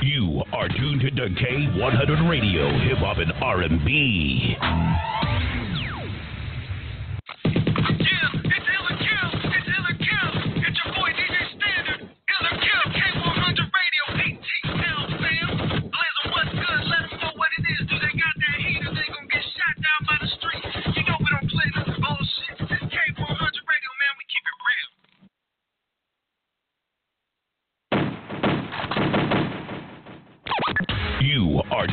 You are tuned to K100 Radio, Hip Hop and R&B.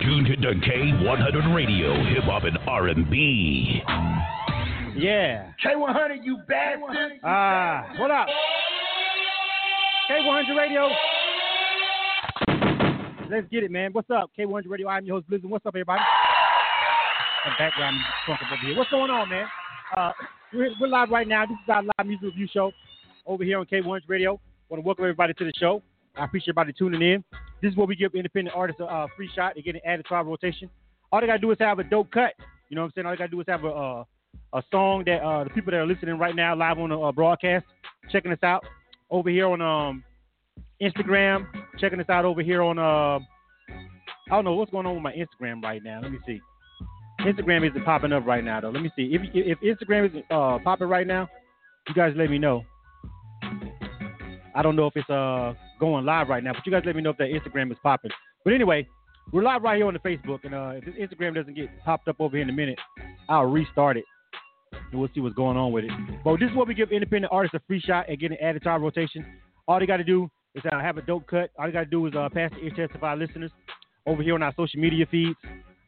Tuned to K100 Radio, Hip Hop and R&B. Yeah. K100, you bastard. Ah, what up? K100 Radio. Let's get it, man. What's up? K100 Radio. I'm your host, Blizzard. What's up, everybody? Some background music talking over here. What's going on, man? Uh, we're, we're live right now. This is our live music review show over here on K100 Radio. want to welcome everybody to the show. I appreciate everybody tuning in. This is where we give independent artists a free shot. They get an added to our rotation. All they gotta do is have a dope cut. You know what I'm saying? All they gotta do is have a uh, a song that uh, the people that are listening right now live on the broadcast, checking us out over here on um, Instagram, checking us out over here on uh, I don't know what's going on with my Instagram right now. Let me see. Instagram isn't popping up right now though. Let me see. If if Instagram isn't uh, popping right now, you guys let me know. I don't know if it's uh going live right now, but you guys let me know if that Instagram is popping. But anyway, we're live right here on the Facebook, and uh, if this Instagram doesn't get popped up over here in a minute, I'll restart it, and we'll see what's going on with it. But this is what we give independent artists a free shot at getting added to our rotation. All they got to do is uh, have a dope cut. All they got to do is uh, pass the ear test of our listeners over here on our social media feeds.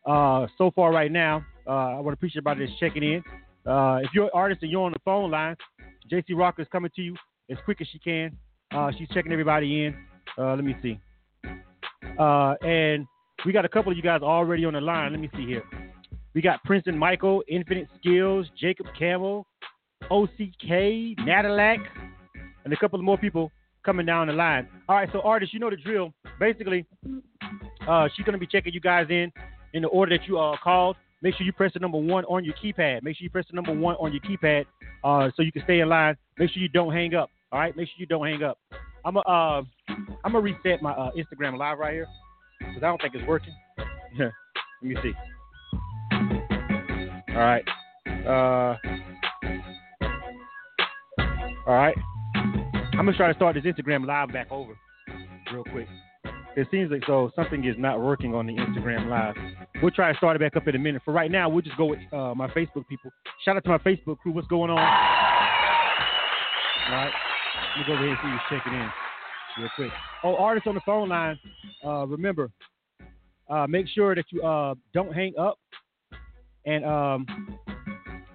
Uh, so far right now, uh, I want to appreciate everybody that's checking in. Uh, if you're an artist and you're on the phone line, JC Rocker is coming to you as quick as she can. Uh, she's checking everybody in. Uh, let me see. Uh, and we got a couple of you guys already on the line. Let me see here. We got Princeton Michael, Infinite Skills, Jacob Campbell, OCK, Nadilac, and a couple of more people coming down the line. All right, so artists, you know the drill. Basically, uh, she's gonna be checking you guys in in the order that you uh, called. Make sure you press the number one on your keypad. Make sure you press the number one on your keypad uh, so you can stay in line. Make sure you don't hang up. All right, make sure you don't hang up. I'm gonna uh, I'm gonna reset my uh, Instagram live right here because I don't think it's working. Let me see. All right. Uh, all right. I'm gonna try to start this Instagram live back over real quick. It seems like so something is not working on the Instagram live. We'll try to start it back up in a minute. For right now, we'll just go with uh, my Facebook people. Shout out to my Facebook crew. What's going on? All right. Let me go over here and see who's checking in real quick. Oh, artists on the phone line, uh, remember, uh, make sure that you uh, don't hang up. And um,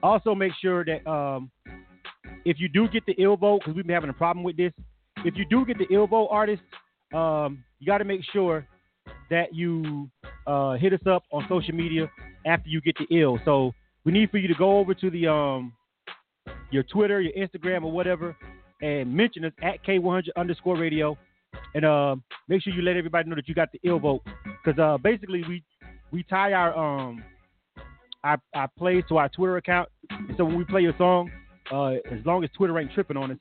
also make sure that um, if you do get the ill vote, because we've been having a problem with this, if you do get the ill vote artist, um, you got to make sure that you uh, hit us up on social media after you get the ill. So we need for you to go over to the um, your Twitter, your Instagram, or whatever, and mention us at K100 underscore radio, and uh, make sure you let everybody know that you got the ill vote, because uh, basically we we tie our um our, our plays to our Twitter account. So when we play your song, uh, as long as Twitter ain't tripping on us,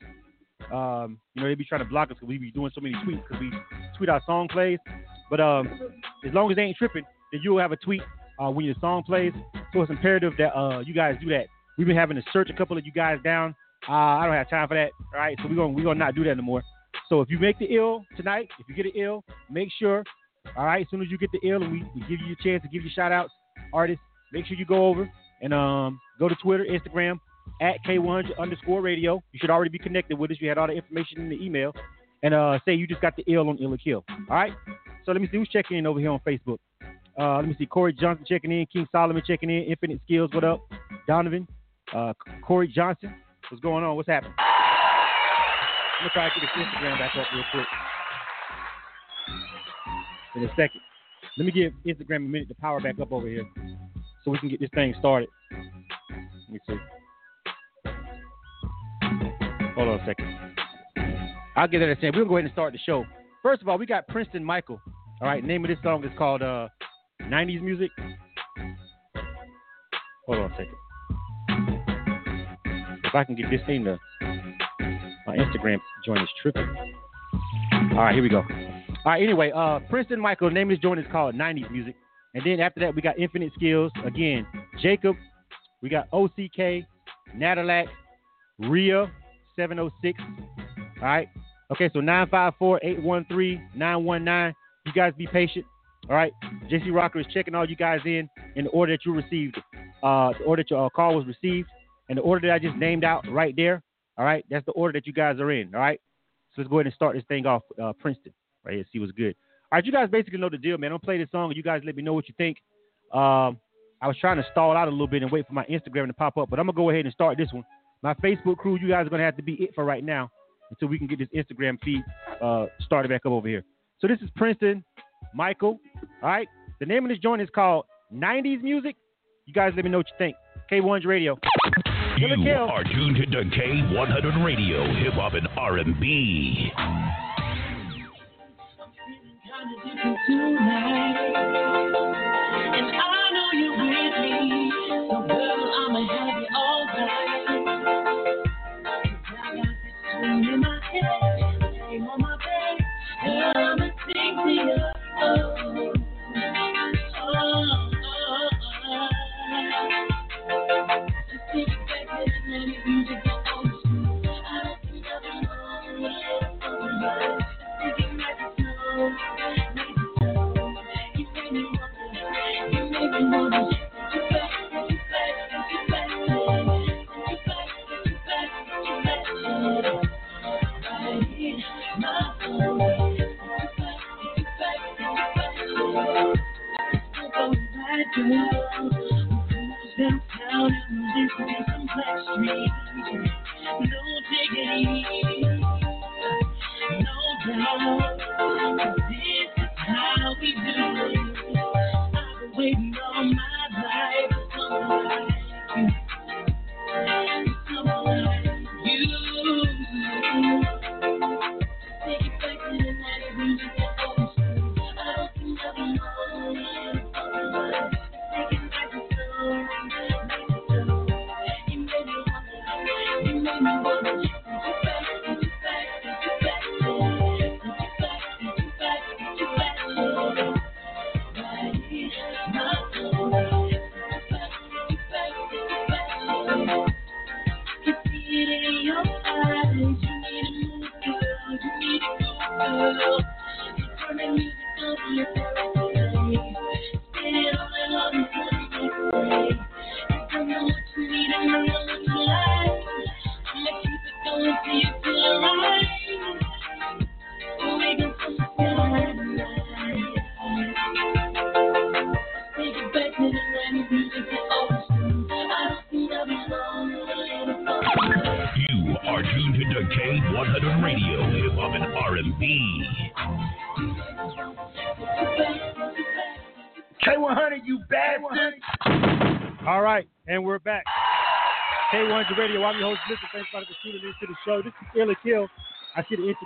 um, you know they be trying to block us because we be doing so many tweets because we tweet our song plays. But um, as long as they ain't tripping, then you'll have a tweet uh, when your song plays. So it's imperative that uh, you guys do that. We've been having to search a couple of you guys down. Uh, I don't have time for that. All right, so we're gonna we're gonna not do that anymore. So if you make the ill tonight, if you get an ill, make sure. All right, as soon as you get the ill and we, we give you a chance to give you shout outs, artists, make sure you go over and um, go to Twitter, Instagram at K100 underscore radio. You should already be connected with us. You had all the information in the email. And uh, say you just got the ill on Ill or Kill. All right? So let me see who's checking in over here on Facebook. Uh, let me see. Corey Johnson checking in. King Solomon checking in. Infinite Skills, what up? Donovan. Uh, Corey Johnson, what's going on? What's happening? I'm gonna try to get his Instagram back up real quick in a second. Let me give Instagram a minute to power back up over here so we can get this thing started. Let me see. Hold on a second. I'll get that a second. Gonna go ahead and start the show. First of all, we got Princeton Michael. All right, name of this song is called uh, 90s Music. Hold on a second. If I can get this thing to my Instagram joint is tripping. All right, here we go. All right, anyway, uh, Princeton Michael, name of this joint is called 90s Music. And then after that, we got Infinite Skills. Again, Jacob. We got OCK, Nadilac, Ria, 706. All right. Okay, so 954-813-919. You guys be patient. All right. JC Rocker is checking all you guys in in the order that you received. Uh, the order that your uh, call was received, and the order that I just named out right there. All right. That's the order that you guys are in. All right. So let's go ahead and start this thing off. Uh, Princeton, right here. See what's good. All right, you guys basically know the deal, man. I'm gonna play this song, and you guys let me know what you think. Um, I was trying to stall out a little bit and wait for my Instagram to pop up, but I'm gonna go ahead and start this one. My Facebook crew, you guys are gonna have to be it for right now until we can get this Instagram feed uh, started back up over here. So this is Princeton, Michael. All right, the name of this joint is called 90s Music. You guys let me know what you think. K100 Radio. Killer You are tuned to K100 Radio, Hip Hop and R&B. And I know you're back, girl. Who's listen to some black street? No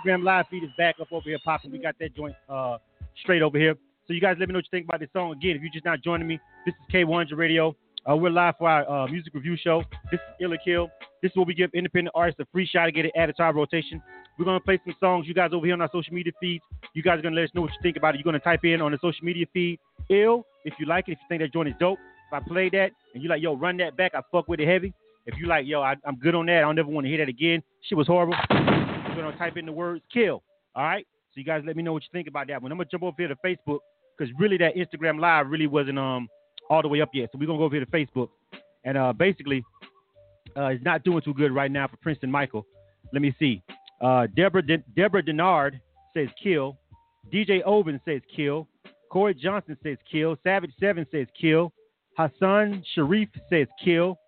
Instagram live feed is back up over here popping. We got that joint uh, straight over here. So you guys let me know what you think about this song. Again, if you're just not joining me, this is K100 Radio. Uh, we're live for our uh, music review show. This is Ill or Kill. This is where we give independent artists a free shot to get it added to our rotation. We're gonna play some songs. You guys over here on our social media feeds. You guys are gonna let us know what you think about it. You're gonna type in on the social media feed ill if you like it. If you think that joint is dope. If I play that and you're like, yo, run that back. I fuck with it heavy. If you like, yo, I, I'm good on that. I don't ever want to hear that again. Shit was horrible. You're gonna type in the words kill. All right. So you guys let me know what you think about that one. I'm gonna jump over here to Facebook because really that Instagram live really wasn't um all the way up yet. So we're gonna go over here to Facebook and uh basically uh it's not doing too good right now for Princeton Michael. Let me see. Uh Deborah De- Deborah Denard says kill. DJ Oben says kill. Corey Johnson says kill. Savage Seven says kill. Hassan Sharif says kill.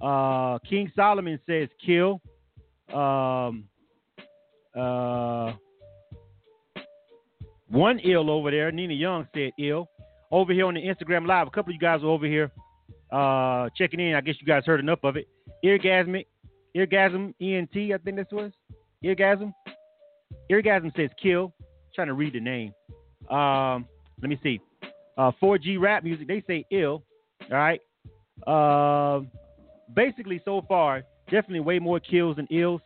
Uh, King Solomon says kill. Um, uh, one ill over there. Nina Young said ill. Over here on the Instagram Live, a couple of you guys are over here uh, checking in. I guess you guys heard enough of it. Eargasmic, Eargasm, ENT, I think this was. Eargasm. Eargasm says kill. trying to read the name. Um, let me see. Uh, 4G rap music, they say ill. All right. Um, basically, so far, definitely way more kills than ills.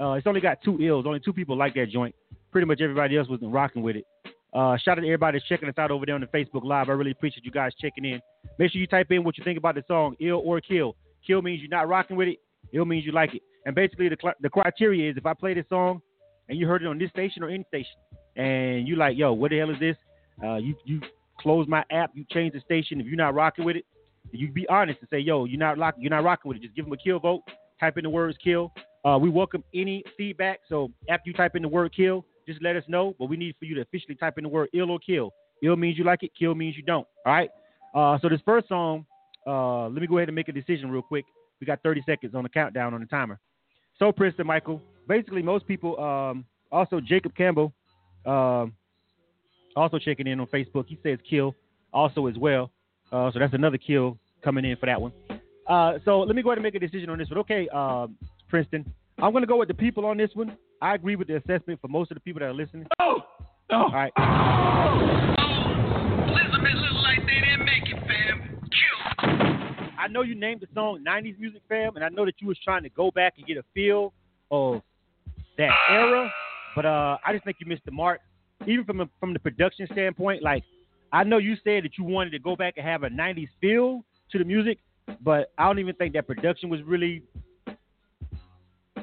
Uh, it's only got two ills. Only two people like that joint. Pretty much everybody else wasn't rocking with it. Uh, shout out to everybody that's checking us out over there on the Facebook Live. I really appreciate you guys checking in. Make sure you type in what you think about the song, ill or kill. Kill means you're not rocking with it. Ill means you like it. And basically, the, cl- the criteria is if I play this song and you heard it on this station or any station, and you like, yo, what the hell is this? Uh, you you close my app, you change the station. If you're not rocking with it, you be honest and say, yo, you're not lock, you're not rocking with it. Just give them a kill vote. Type in the words kill. Uh, we welcome any feedback. So after you type in the word kill, just let us know. But we need for you to officially type in the word ill or kill. Ill means you like it. Kill means you don't. All right. Uh, so this first song, uh, let me go ahead and make a decision real quick. We got 30 seconds on the countdown on the timer. So Princeton Michael, basically most people, um, also Jacob Campbell, um, also checking in on Facebook. He says kill also as well. Uh, so that's another kill coming in for that one. Uh, so let me go ahead and make a decision on this one. Okay, uh, Princeton, I'm going to go with the people on this one. I agree with the assessment for most of the people that are listening. Oh, no. All right. Elizabeth look like they didn't make it, fam. Kill. I know you named the song 90s Music Fam, and I know that you was trying to go back and get a feel of that era, but uh, I just think you missed the mark. Even from a, from the production standpoint, like I know you said that you wanted to go back and have a 90s feel to the music, but I don't even think that production was really,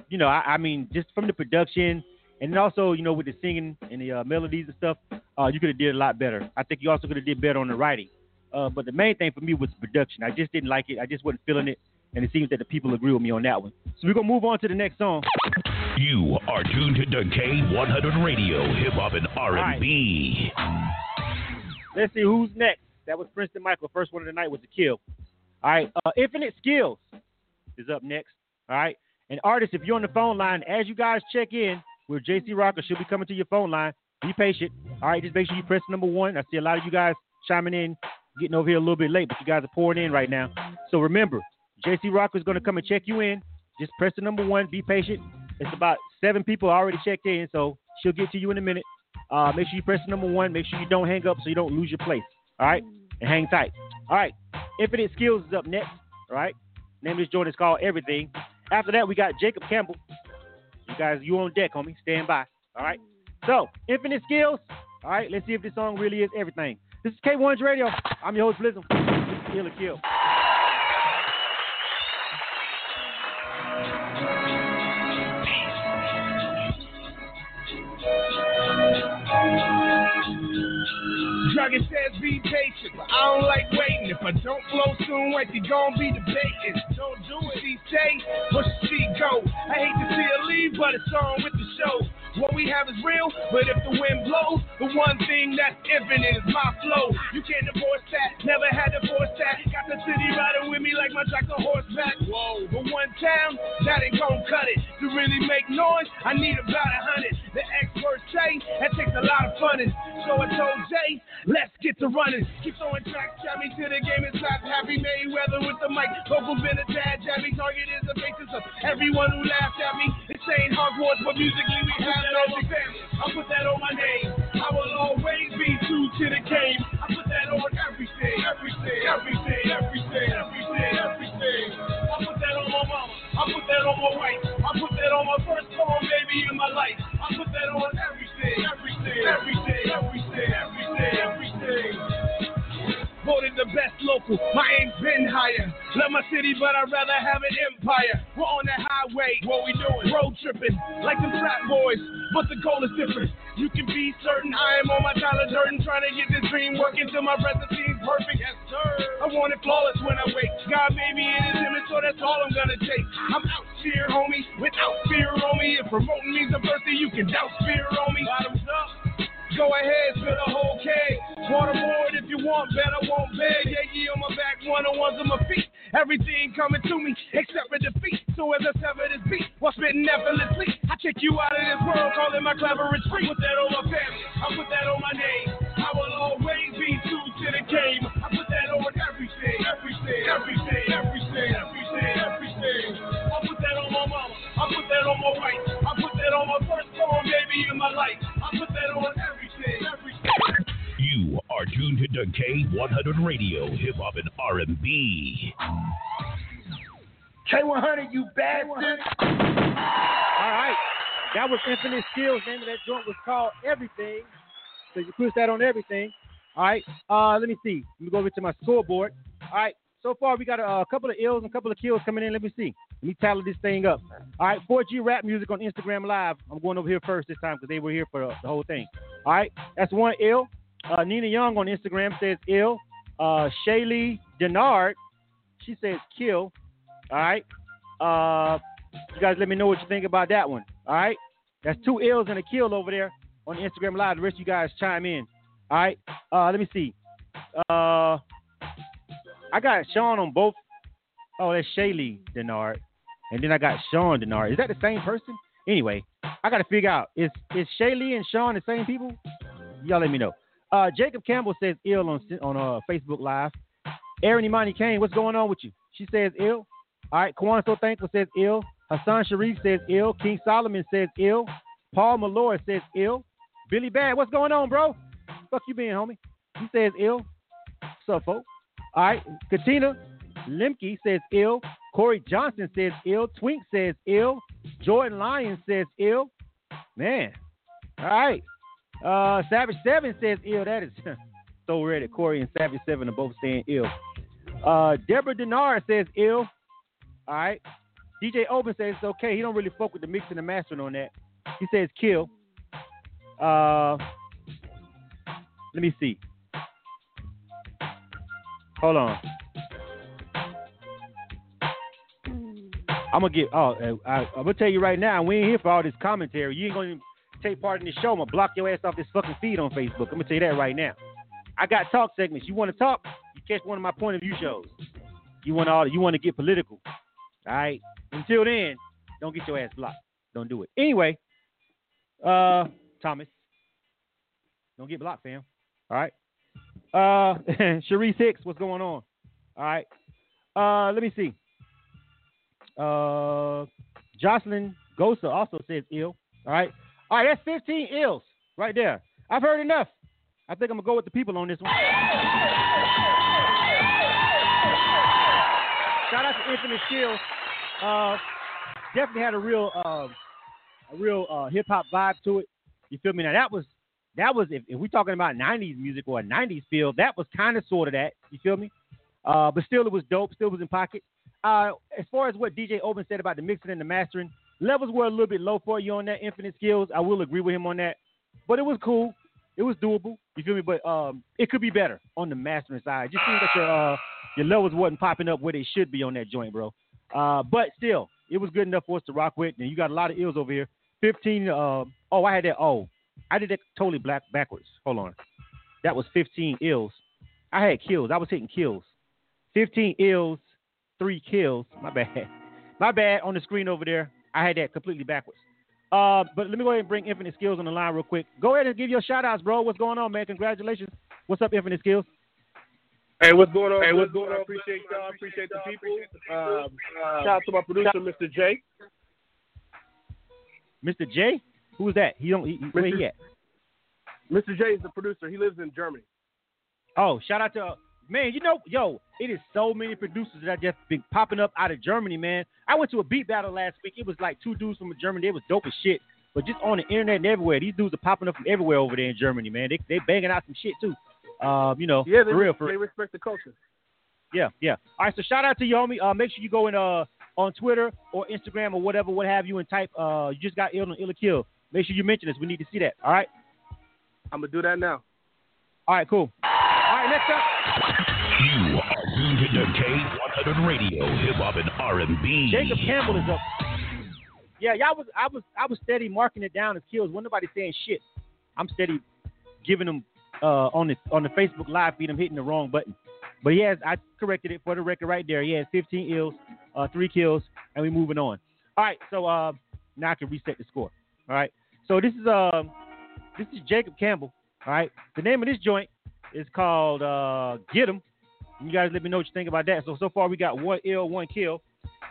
you know, I, I mean, just from the production and then also, you know, with the singing and the uh, melodies and stuff, uh, you could have did a lot better. I think you also could have did better on the writing. Uh, but the main thing for me was production. I just didn't like it. I just wasn't feeling it, and it seems that the people agree with me on that one. So we're gonna move on to the next song. You are tuned to K100 Radio, Hip Hop and R&B. Let's see who's next. That was Princeton Michael. First one of the night was the kill. All right, uh, Infinite Skills is up next. All right, and artists, if you're on the phone line, as you guys check in, with JC Rocker, she'll be coming to your phone line. Be patient. All right, just make sure you press number one. I see a lot of you guys chiming in, getting over here a little bit late, but you guys are pouring in right now. So remember, JC Rocker is going to come and check you in. Just press the number one. Be patient. It's about seven people already checked in, so she'll get to you in a minute. Uh, make sure you press the number one. Make sure you don't hang up so you don't lose your place. All right, and hang tight. All right, Infinite Skills is up next. All right, name of this joint is called Everything. After that, we got Jacob Campbell. You guys, you on deck, homie. Stand by. All right. So, Infinite Skills. All right. Let's see if this song really is everything. This is K100 Radio. I'm your host, Blizzard. Kill or Kill. Dragon says be patient, I don't like waiting. If I don't flow soon, like you gon' be debating. Don't do it, say, push the she go. I hate to see her leave, but it's on with the show. What we have is real, but if the wind blows, the one thing that's infinite is my flow. You can't divorce that, never had to force that. Got the city riding with me like my jack on horseback. Whoa, but one time, that ain't gon' cut it. To really make noise, I need about a hundred. The experts say that takes a lot of funnin'. So I told Jay, let's get to running. Keep throwing tracks, jab me to the game and slap Happy Mayweather with the mic. Vocal been a dad, jabby target is the basis of everyone who laughed at me. This ain't Hogwarts, but musically we have no defense. I put that on my name. I will always be true to the game. I put that on everything, everything, everything, everything, everything, everything. I put that on my mama. I put that on my wife. I put that on my first born baby in my life. I put that on everything, everything, everything, everything, everything, everything. Voted the best local, my aim's been higher. Love my city, but I'd rather have an empire. We're on the highway, what we doing? Road tripping, like the frat boys, but the goal is different. You can be certain I am on my talent hurting, trying to get this dream working till my residency's perfect. Yes, sir. I want it flawless when I wake. God made me in his image, so that's all I'm gonna take. I'm out here, homie, without fear me. If promoting means first thing you can doubt fear on me. Bottoms up. Go ahead, fill the whole keg. Waterboard if you want, better won't beg. Yeah, yeah, on my back, one on ones on my feet. Everything coming to me except for defeat. So as I sever this beat, while spitting effortlessly, I kick you out of this world, calling my cleverest free. Put that on my family, tuned K100 Radio, Hip Hop and R&B. K100, you bastard. All right. That was Infinite Skills. Name of that joint was called Everything. So you push that on everything. All right. Uh, let me see. Let me go over to my scoreboard. All right. So far, we got a, a couple of ills and a couple of kills coming in. Let me see. Let me tally this thing up. All right. 4G Rap Music on Instagram Live. I'm going over here first this time because they were here for the, the whole thing. All right. That's one ill. Uh, Nina Young on Instagram says ill. Uh, Shaylee Denard, she says kill. All right. Uh, you guys let me know what you think about that one. All right. That's two ills and a kill over there on Instagram Live. The rest of you guys chime in. All right. Uh, let me see. Uh, I got Sean on both. Oh, that's Shaylee Denard. And then I got Sean Denard. Is that the same person? Anyway, I got to figure out is is Shaylee and Sean the same people? Y'all let me know. Uh, Jacob Campbell says ill on on uh, Facebook Live. Erin Imani Kane, what's going on with you? She says ill. All right, Kwan So Thankful says ill. Hassan Sharif says ill. King Solomon says ill. Paul Malloy says ill. Billy Bad, what's going on, bro? Fuck you being, homie. He says ill. What's up, folks? All right, Katina Lemke says ill. Corey Johnson says ill. Twink says ill. Jordan Lyon says ill. Man. All right. Uh, Savage Seven says ill. That is so that Corey and Savage Seven are both saying ill. Uh, Deborah Denard says ill. All right. DJ Open says it's okay. He don't really fuck with the mix and the mastering on that. He says kill. Uh, let me see. Hold on. I'm gonna get. Oh, uh, I, I'm gonna tell you right now. We ain't here for all this commentary. You ain't gonna take part in this show. I'm gonna block your ass off this fucking feed on Facebook. I'm gonna tell you that right now. I got talk segments. You want to talk? You catch one of my point of view shows. You want all? You want to get political? All right. Until then, don't get your ass blocked. Don't do it. Anyway, uh, Thomas, don't get blocked, fam. All right. Uh, Cherise Hicks, what's going on? All right. Uh, let me see. Uh, Jocelyn Gosa also says ill. All right. All right, that's 15 ills right there. I've heard enough. I think I'm gonna go with the people on this one. Shout out to Infinite Skills. Uh, definitely had a real, uh, a real uh, hip hop vibe to it. You feel me? Now that was that was if, if we're talking about 90s music or a 90s feel, that was kind of sort of that. You feel me? Uh, but still, it was dope. Still was in pocket. Uh, as far as what DJ Open said about the mixing and the mastering, levels were a little bit low for you on that Infinite Skills. I will agree with him on that, but it was cool. It was doable. You feel me? But um, it could be better on the mastering side. Just seems that your uh, your levels wasn't popping up where they should be on that joint, bro. Uh, but still, it was good enough for us to rock with. And you got a lot of ills over here. Fifteen. Uh, oh, I had that. Oh, I did that totally black backwards. Hold on. That was fifteen ills. I had kills. I was hitting kills. Fifteen ills, three kills. My bad. My bad. On the screen over there, I had that completely backwards. Uh, but let me go ahead and bring Infinite Skills on the line real quick. Go ahead and give your shout outs, bro. What's going on, man? Congratulations. What's up, Infinite Skills? Hey, what's going on? Hey, what's going on? Appreciate y'all. Appreciate the people. Um, shout out to my producer, Mr. J. Mr. J? Who's that? He don't. He, where he at? Mr. J is the producer. He lives in Germany. Oh, shout out to uh, man. You know, yo, it is so many producers that just been popping up out of Germany, man. I went to a beat battle last week. It was like two dudes from Germany. They was dope as shit. But just on the internet and everywhere, these dudes are popping up from everywhere over there in Germany, man. They they banging out some shit too. Um, you know, Yeah, they, for real, for they respect the culture. Yeah, yeah. All right, so shout out to you, homie. Uh, make sure you go in uh on Twitter or Instagram or whatever, what have you, and type uh you just got ill and ill kill. Make sure you mention us. We need to see that. All right. I'm gonna do that now. All right, cool. Right, next up, You are tuned to K100 Radio, Hip Hop and R&B. Jacob Campbell is up. Yeah, y'all was I was I was steady marking it down as kills. Wasn't nobody saying shit. I'm steady giving them uh, on the on the Facebook live feed. I'm hitting the wrong button, but yes. I corrected it for the record right there. He has 15 ills, uh, three kills, and we're moving on. All right, so uh, now I can reset the score. All right, so this is um this is Jacob Campbell. All right, the name of this joint is called uh, Get 'em. You guys let me know what you think about that. So so far we got one ill, one kill.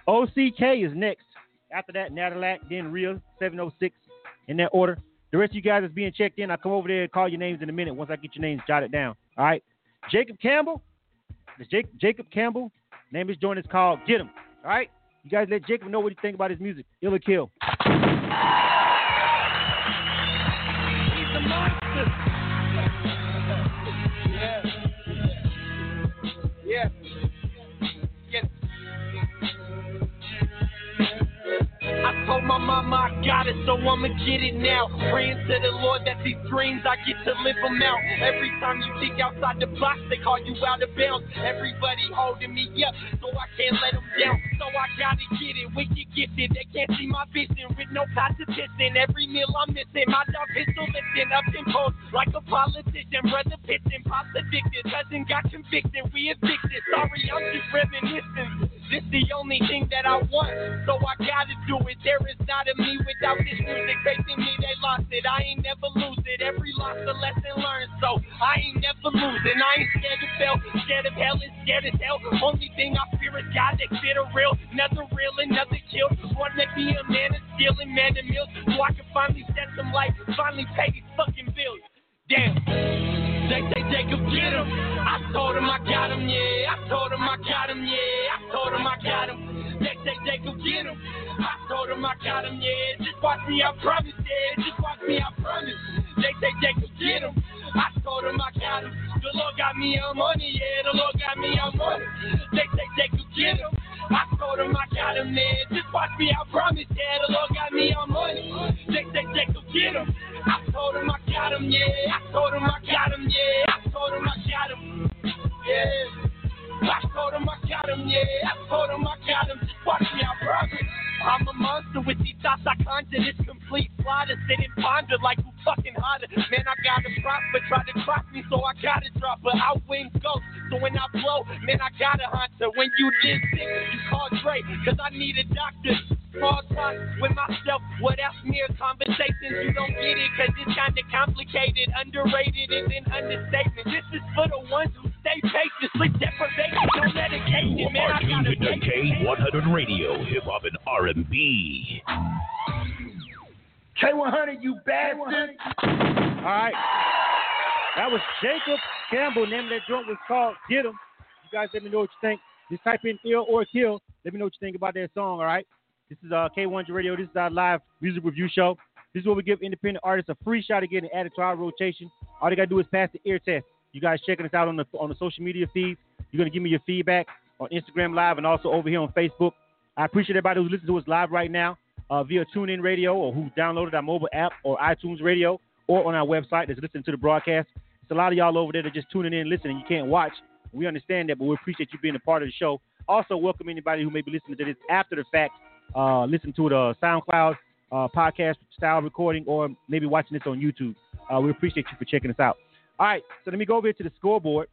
OCK is next. After that, Nadilac, then Real 706 in that order. The rest of you guys is being checked in. I'll come over there and call your names in a minute once I get your names jotted down. All right. Jacob Campbell. This Jake, Jacob Campbell. Name is joint is called Get 'em. All right. You guys let Jacob know what you think about his music. Ill or kill. Told my mama I got it, so I'ma get it now. Praying to the Lord that these dreams I get to live them out. Every time you think outside the box, they call you out of bounds. Everybody holding me up, so I can't let them down. So I gotta get it, wicked gifted. They can't see my vision with no competition. Every meal I'm missing, my dog pistol lifting up in post like a politician. Brother pitching, pops addicted, cousin got convicted. We evicted. Sorry, I'm just reminiscing. This the only thing that I want, so I gotta do it. There is not a me without this music. Facing me, they lost it. I ain't never lose it. Every loss a lesson learned, so I ain't never losing. I ain't scared to fail, scared of hell and scared as hell. Only thing I fear is God that fit a real, another real, another kill. Wanna be a man of steel and man of meals, so I can finally set some light, finally pay these fucking bills. Damn. They say Jacob get him. I told him I got him, yeah. I told him I got him, yeah. I told him I got him. They say Jacob get him. I told him I got him, yeah. Just watch me, I promise, yeah. Just watch me, I promise. They say Jacob get him. I told him I got him. The Lord got me on money, yeah. The Lord got me on money. They say Jacob get him. I told him I got him, man. Just watch me, I promise, yeah. The Lord got me on money. They say Jacob get him. I told him I got him, yeah. I told him I got him, yeah. I told him I got him, yeah. I told him I got him, yeah. I told him I got him. Just watch me, I promise. I'm a monster with these thoughts I conjure. This complete slaughter, sit and ponder like who fucking harder. Man, I got a prosper, try to cross me, so I gotta drop her. Out wings go, so when I blow, man, I gotta hunt her. When you did sick, you call Dre, cause I need a doctor. Small talk with myself, what else mere conversations? You don't get it, cause it's kinda complicated. Underrated is an understatement. This is for the ones who stay patient, sleep deprivation, no medication. Man, I gotta to K100 Radio, Hip Hop and R&B. K100, you bastard. All right. That was Jacob Campbell. Name of that joint was called Get Him. You guys let me know what you think. Just type in ill or kill. Let me know what you think about that song, all right? This is uh, K100 Radio. This is our live music review show. This is where we give independent artists a free shot at getting added to our rotation. All they got to do is pass the ear test. You guys checking us out on the on the social media feeds. You're going to give me your feedback on Instagram Live and also over here on Facebook. I appreciate everybody who's listening to us live right now uh, via TuneIn Radio or who downloaded our mobile app or iTunes Radio or on our website that's listening to the broadcast. It's a lot of y'all over there that are just tuning in listening. You can't watch. We understand that, but we appreciate you being a part of the show. Also, welcome anybody who may be listening to this after the fact. Uh, listen to the SoundCloud uh, podcast style recording or maybe watching this on YouTube. Uh, we appreciate you for checking us out. All right, so let me go over here to the scoreboard.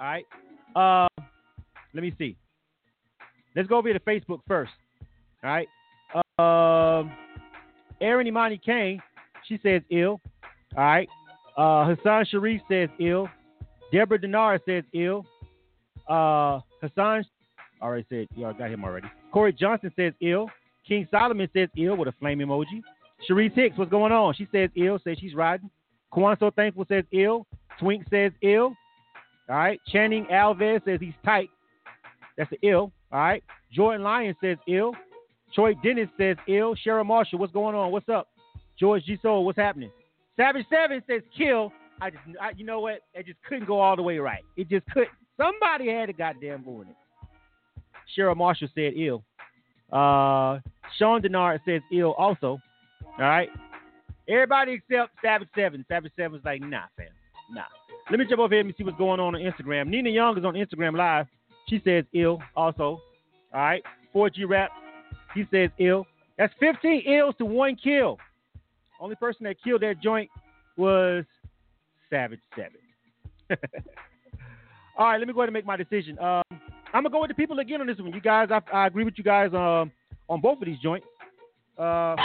All right. Uh, let me see. Let's go over to Facebook first. All right. Um, Erin Imani Kane, she says ill. All right. Uh, Hassan Sharif says ill. Deborah Denard says ill. Uh, Hassan, already said, y'all got him already. Corey Johnson says ill. King Solomon says ill with a flame emoji. Sharice Hicks, what's going on? She says ill, says she's riding. Kwan So Thankful says ill. Twink says ill. All right. Channing Alves says he's tight. That's the ill. All right. Jordan Lyon says ill. Troy Dennis says ill. Cheryl Marshall, what's going on? What's up? George G. Soul, what's happening? Savage Seven says kill. I just, I, you know what? It just couldn't go all the way right. It just couldn't. Somebody had a goddamn vote in it. Marshall said ill. Uh, Sean Denard says ill also. All right. Everybody except Savage Seven. Savage Seven's like, nah, fam. Nah. Let me jump over here and see what's going on on Instagram. Nina Young is on Instagram Live. She says ill also. All right. 4G Rap. He says ill. That's 15 ills to one kill. Only person that killed that joint was Savage Seven. All right, let me go ahead and make my decision. Um, I'm gonna go with the people again on this one. You guys, I, I agree with you guys um, on both of these joints. Uh,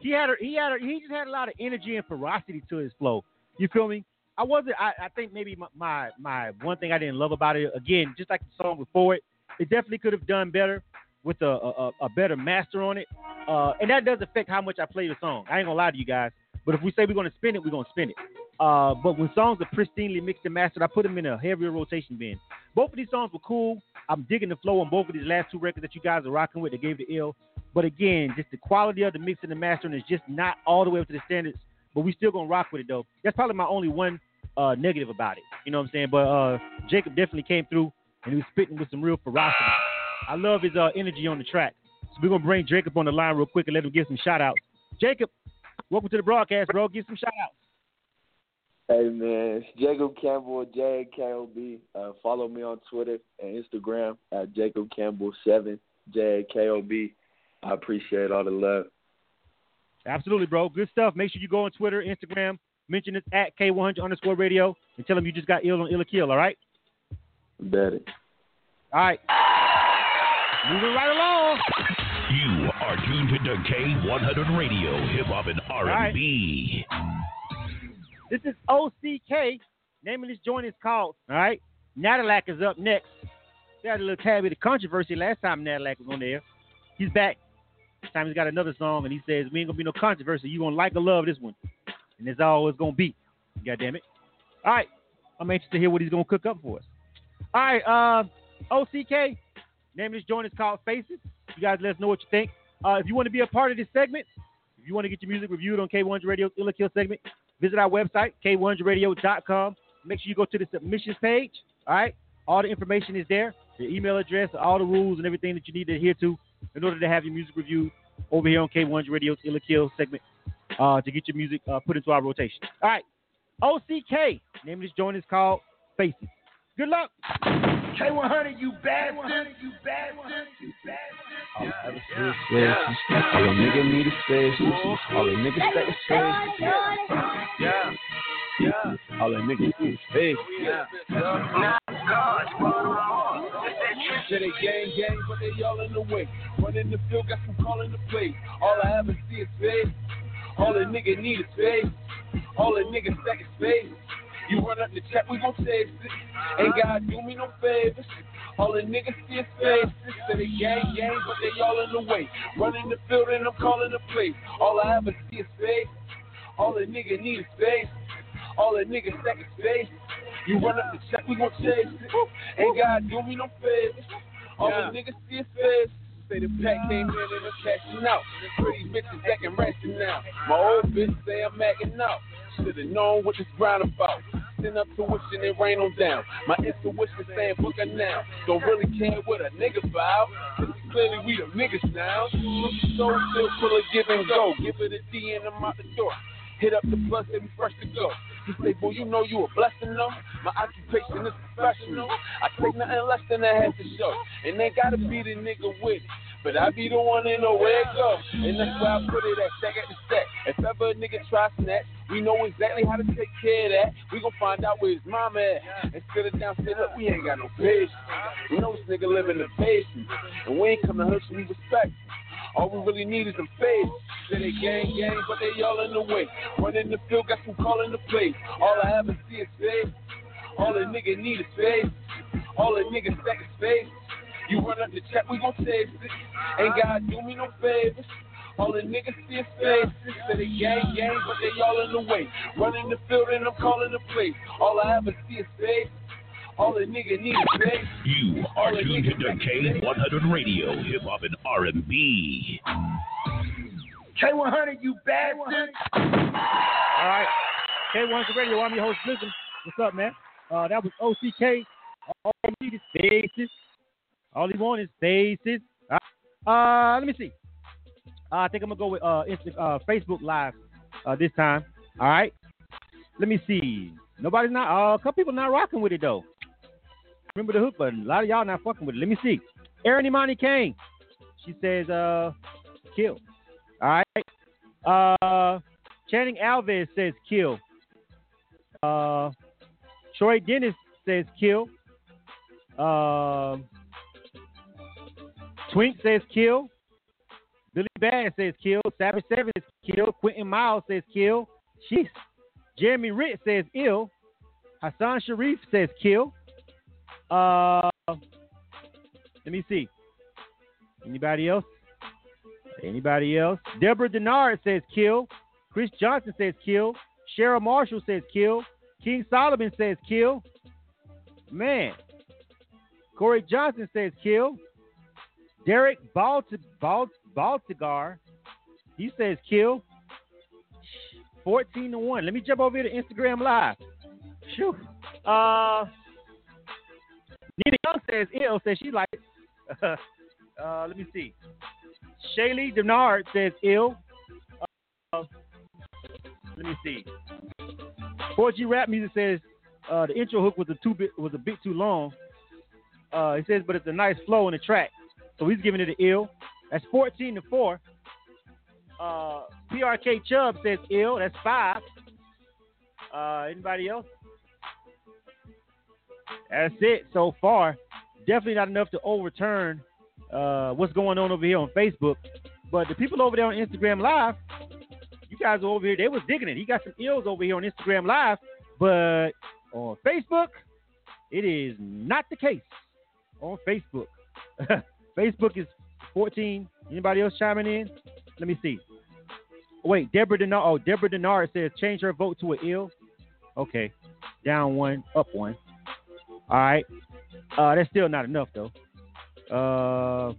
he had a, he had a, he just had a lot of energy and ferocity to his flow. You feel me? I wasn't. I, I think maybe my, my my one thing I didn't love about it again, just like the song before it, it definitely could have done better with a a, a better master on it. Uh, and that does affect how much I play the song. I ain't gonna lie to you guys. But if we say we're gonna spin it, we're gonna spin it. Uh, but when songs are pristinely mixed and mastered, I put them in a heavier rotation bin. Both of these songs were cool. I'm digging the flow on both of these last two records that you guys are rocking with. They gave the ill. But again, just the quality of the mix and the mastering is just not all the way up to the standards. But we still gonna rock with it though. That's probably my only one uh, negative about it. You know what I'm saying? But uh, Jacob definitely came through and he was spitting with some real ferocity. I love his uh, energy on the track. So we're gonna bring Jacob on the line real quick and let him give some shout outs. Jacob, welcome to the broadcast, bro. Give some shout outs. Hey man, it's Jacob Campbell, JKOB. Uh, follow me on Twitter and Instagram at Jacob Campbell seven J K O B. I appreciate all the love. Absolutely, bro. Good stuff. Make sure you go on Twitter, Instagram, mention it at K100 underscore radio, and tell them you just got ill on Ill or Kill, all right? Bet it. All right. Moving right along. You are tuned to K100 Radio, Hip Hop and R&B. This is OCK. Name of this joint is called, all right? Nadalac is up next. We had a little tad bit of controversy last time Nadalac was on there. He's back. This time he's got another song, and he says, We ain't gonna be no controversy. You gonna like or love this one. And that's all it's gonna be. God damn it. All right. I'm anxious to hear what he's gonna cook up for us. All right, uh, OCK. Name of this joint is called Faces. You guys let us know what you think. Uh, if you want to be a part of this segment, if you want to get your music reviewed on K100 Radio Ill or Kill segment, visit our website, k100radio.com. Make sure you go to the submissions page. All right. All the information is there. Your email address, all the rules and everything that you need to adhere to in order to have your music reviewed over here on K100 Radio's Ill or Kill segment uh, to get your music uh, put into our rotation. All right. OCK. Name of this joint is called Faces. Good luck. K100, you bastard. You bastard. You bastard. All a nigga need is faces. All a nigga stack is faces. Yeah. Yeah. All a niggas need is faces. Yeah. Say they gang gang, but they all in the way. Running the field, got some calling the play. All I ever see is face. All a nigga need is face. All a nigga stack is face. You run up the check, we gon' save it. Ain't gotta do me no favors. All the niggas see is faces. Say they gang gang, but they all in the way. Running the field and I'm calling the play. All I ever see is face. All a nigga need is face. All a nigga stack is face. You run up the check, we gon' chase it. Ain't gotta do me no favors. All the niggas see is face. Say the pack came in and I'm cashing out. Pretty bitches acting ratchet now. My old bitch say I'm acting out. Should've known what this grind about. Send up tuition and rain on down. My intuition saying book her now. Don't really care what a nigga. Cause clearly we the niggas now. So still full of give and go. Give it a D and I'm out the door. Hit up the plus and we fresh to go. He say, boy, you know you a blessing though. My occupation is professional. I take nothing less than I have to show. And they gotta be the nigga with it. But I be the one in the way it go. And that's why I put it at stack at the stack. If ever a nigga try snatch, we know exactly how to take care of that. We gon' find out where his mama at. and Instead of down, say, look, we ain't got no patience. We know this nigga live in the basement. And we ain't come to hurt, so we respect. All we really need is some faith. Say they gang gang, but they all in the way. Running the field, got some calling the play. All I ever see is faith. All a nigga need is faith. All a nigga stack is faith. You run up the check, we gon' save it. Ain't gotta do me no favors. All the niggas see is faces. Say they gang gang, but they all in the way. Running the field and I'm calling the play. All I ever see is faith. All the nigga need is faith. You are tuned to K100 Radio, Hip Hop and R&B. K100, you bastard. All right. K100 Radio, I'm your host, Blizzard. What's up, man? Uh, that was OCK. All he need is faces. All he want is faces. All right. Uh, let me see. Uh, I think I'm gonna go with uh, Insta- uh Facebook Live uh, this time. All right. Let me see. Nobody's not. Uh, a couple people not rocking with it though. Remember the hook button. A lot of y'all not fucking with it. Let me see. Erin Imani Kane. She says, uh, kill. All right. Uh, Channing Alves says kill. Uh, Troy Dennis says kill. Um, Twink says kill. Billy Bad says kill. Savage Seven says kill. Quentin Miles says kill. Jeez. Jeremy Ritt says ill. Hassan Sharif says kill. Uh, let me see. Anybody else? Anybody else? Deborah Denard says kill. Chris Johnson says kill. Cheryl Marshall says kill. King Solomon says kill. Man. Corey Johnson says kill. Derek Balt- Balt- Baltigar, he says kill. 14 to 1. Let me jump over here to Instagram Live. Shoo. Uh, Nina Young says ill, says she likes it. uh, let me see. Shaylee Denard says ill. Uh, let me see. 4G rap music says uh, the intro hook was a too bit was a bit too long. Uh, it says, but it's a nice flow in the track. So he's giving it an ill. That's 14 to 4. Uh, PRK Chubb says ill. That's five. Uh, anybody else? That's it so far. Definitely not enough to overturn uh, what's going on over here on Facebook. But the people over there on Instagram Live, you guys over here, they was digging it. He got some ills over here on Instagram Live, but on Facebook, it is not the case. On Facebook, Facebook is 14. Anybody else chiming in? Let me see. Wait, Deborah Denard. Oh, Deborah Denard says change her vote to an ill. Okay, down one, up one. All right. Uh, that's still not enough though. Uh,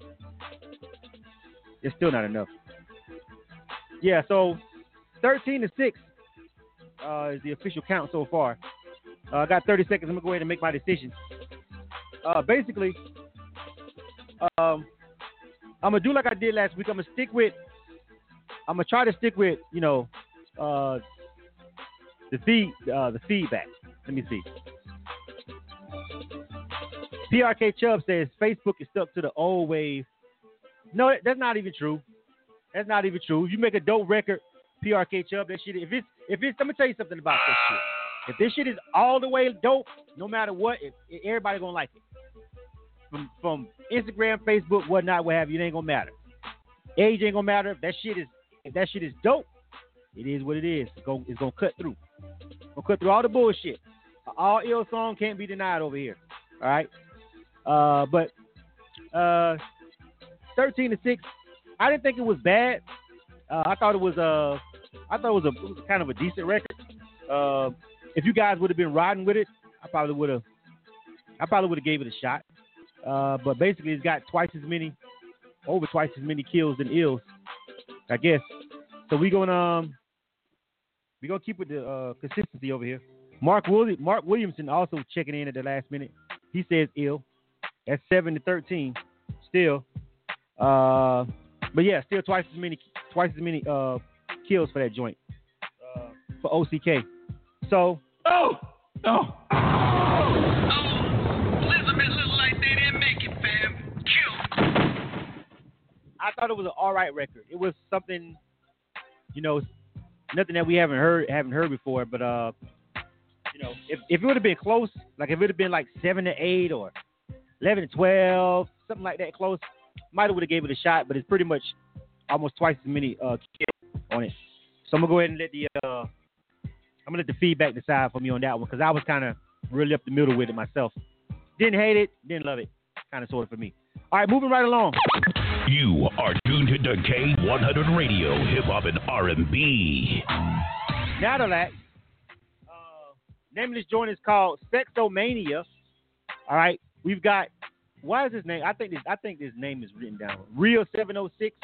it's still not enough. Yeah, so 13 to six uh, is the official count so far. Uh, I got 30 seconds. I'm gonna go ahead and make my decision. Uh, basically, um, I'm gonna do like I did last week. I'm gonna stick with. I'm gonna try to stick with you know uh, the feed uh, the feedback. Let me see. PRK Chubb says Facebook is stuck to the old wave. No, that's not even true. That's not even true. You make a dope record, PRK Chubb, that shit. If it's if it's, let me tell you something about this shit. If this shit is all the way dope, no matter what, it, it, everybody gonna like it. From from Instagram, Facebook, whatnot, what have you, it ain't gonna matter. Age ain't gonna matter. If that shit is if that shit is dope, it is what it is. It's gonna it's gonna cut through. Gonna cut through all the bullshit. All ill song can't be denied over here. All right. Uh, but uh, thirteen to six. I didn't think it was bad. Uh, I thought it was uh, I thought it was a it was kind of a decent record. Uh, if you guys would have been riding with it, I probably would have. I probably would have gave it a shot. Uh, but basically, it's got twice as many, over twice as many kills than ills, I guess. So we're gonna um, we gonna keep with the uh, consistency over here. Mark Willi- Mark Williamson also checking in at the last minute. He says ill. That's seven to thirteen. Still, uh, but yeah, still twice as many, twice as many uh, kills for that joint uh, for OCK. So, oh, no. I thought it was an all right record. It was something, you know, nothing that we haven't heard haven't heard before. But uh, know, if if it would have been close, like if it would have been like seven to eight or eleven to twelve, something like that, close, might have would have gave it a shot. But it's pretty much almost twice as many uh kills on it. So I'm gonna go ahead and let the uh, I'm gonna let the feedback decide for me on that one because I was kind of really up the middle with it myself. Didn't hate it, didn't love it, kind of sort of for me. All right, moving right along. You are tuned to K100 Radio, Hip Hop and R&B. Nadalat. Uh, name of this joint is called Sexomania. All right, we've got. Why is his name? I think this. I think this name is written down. Real Seven Hundred Six.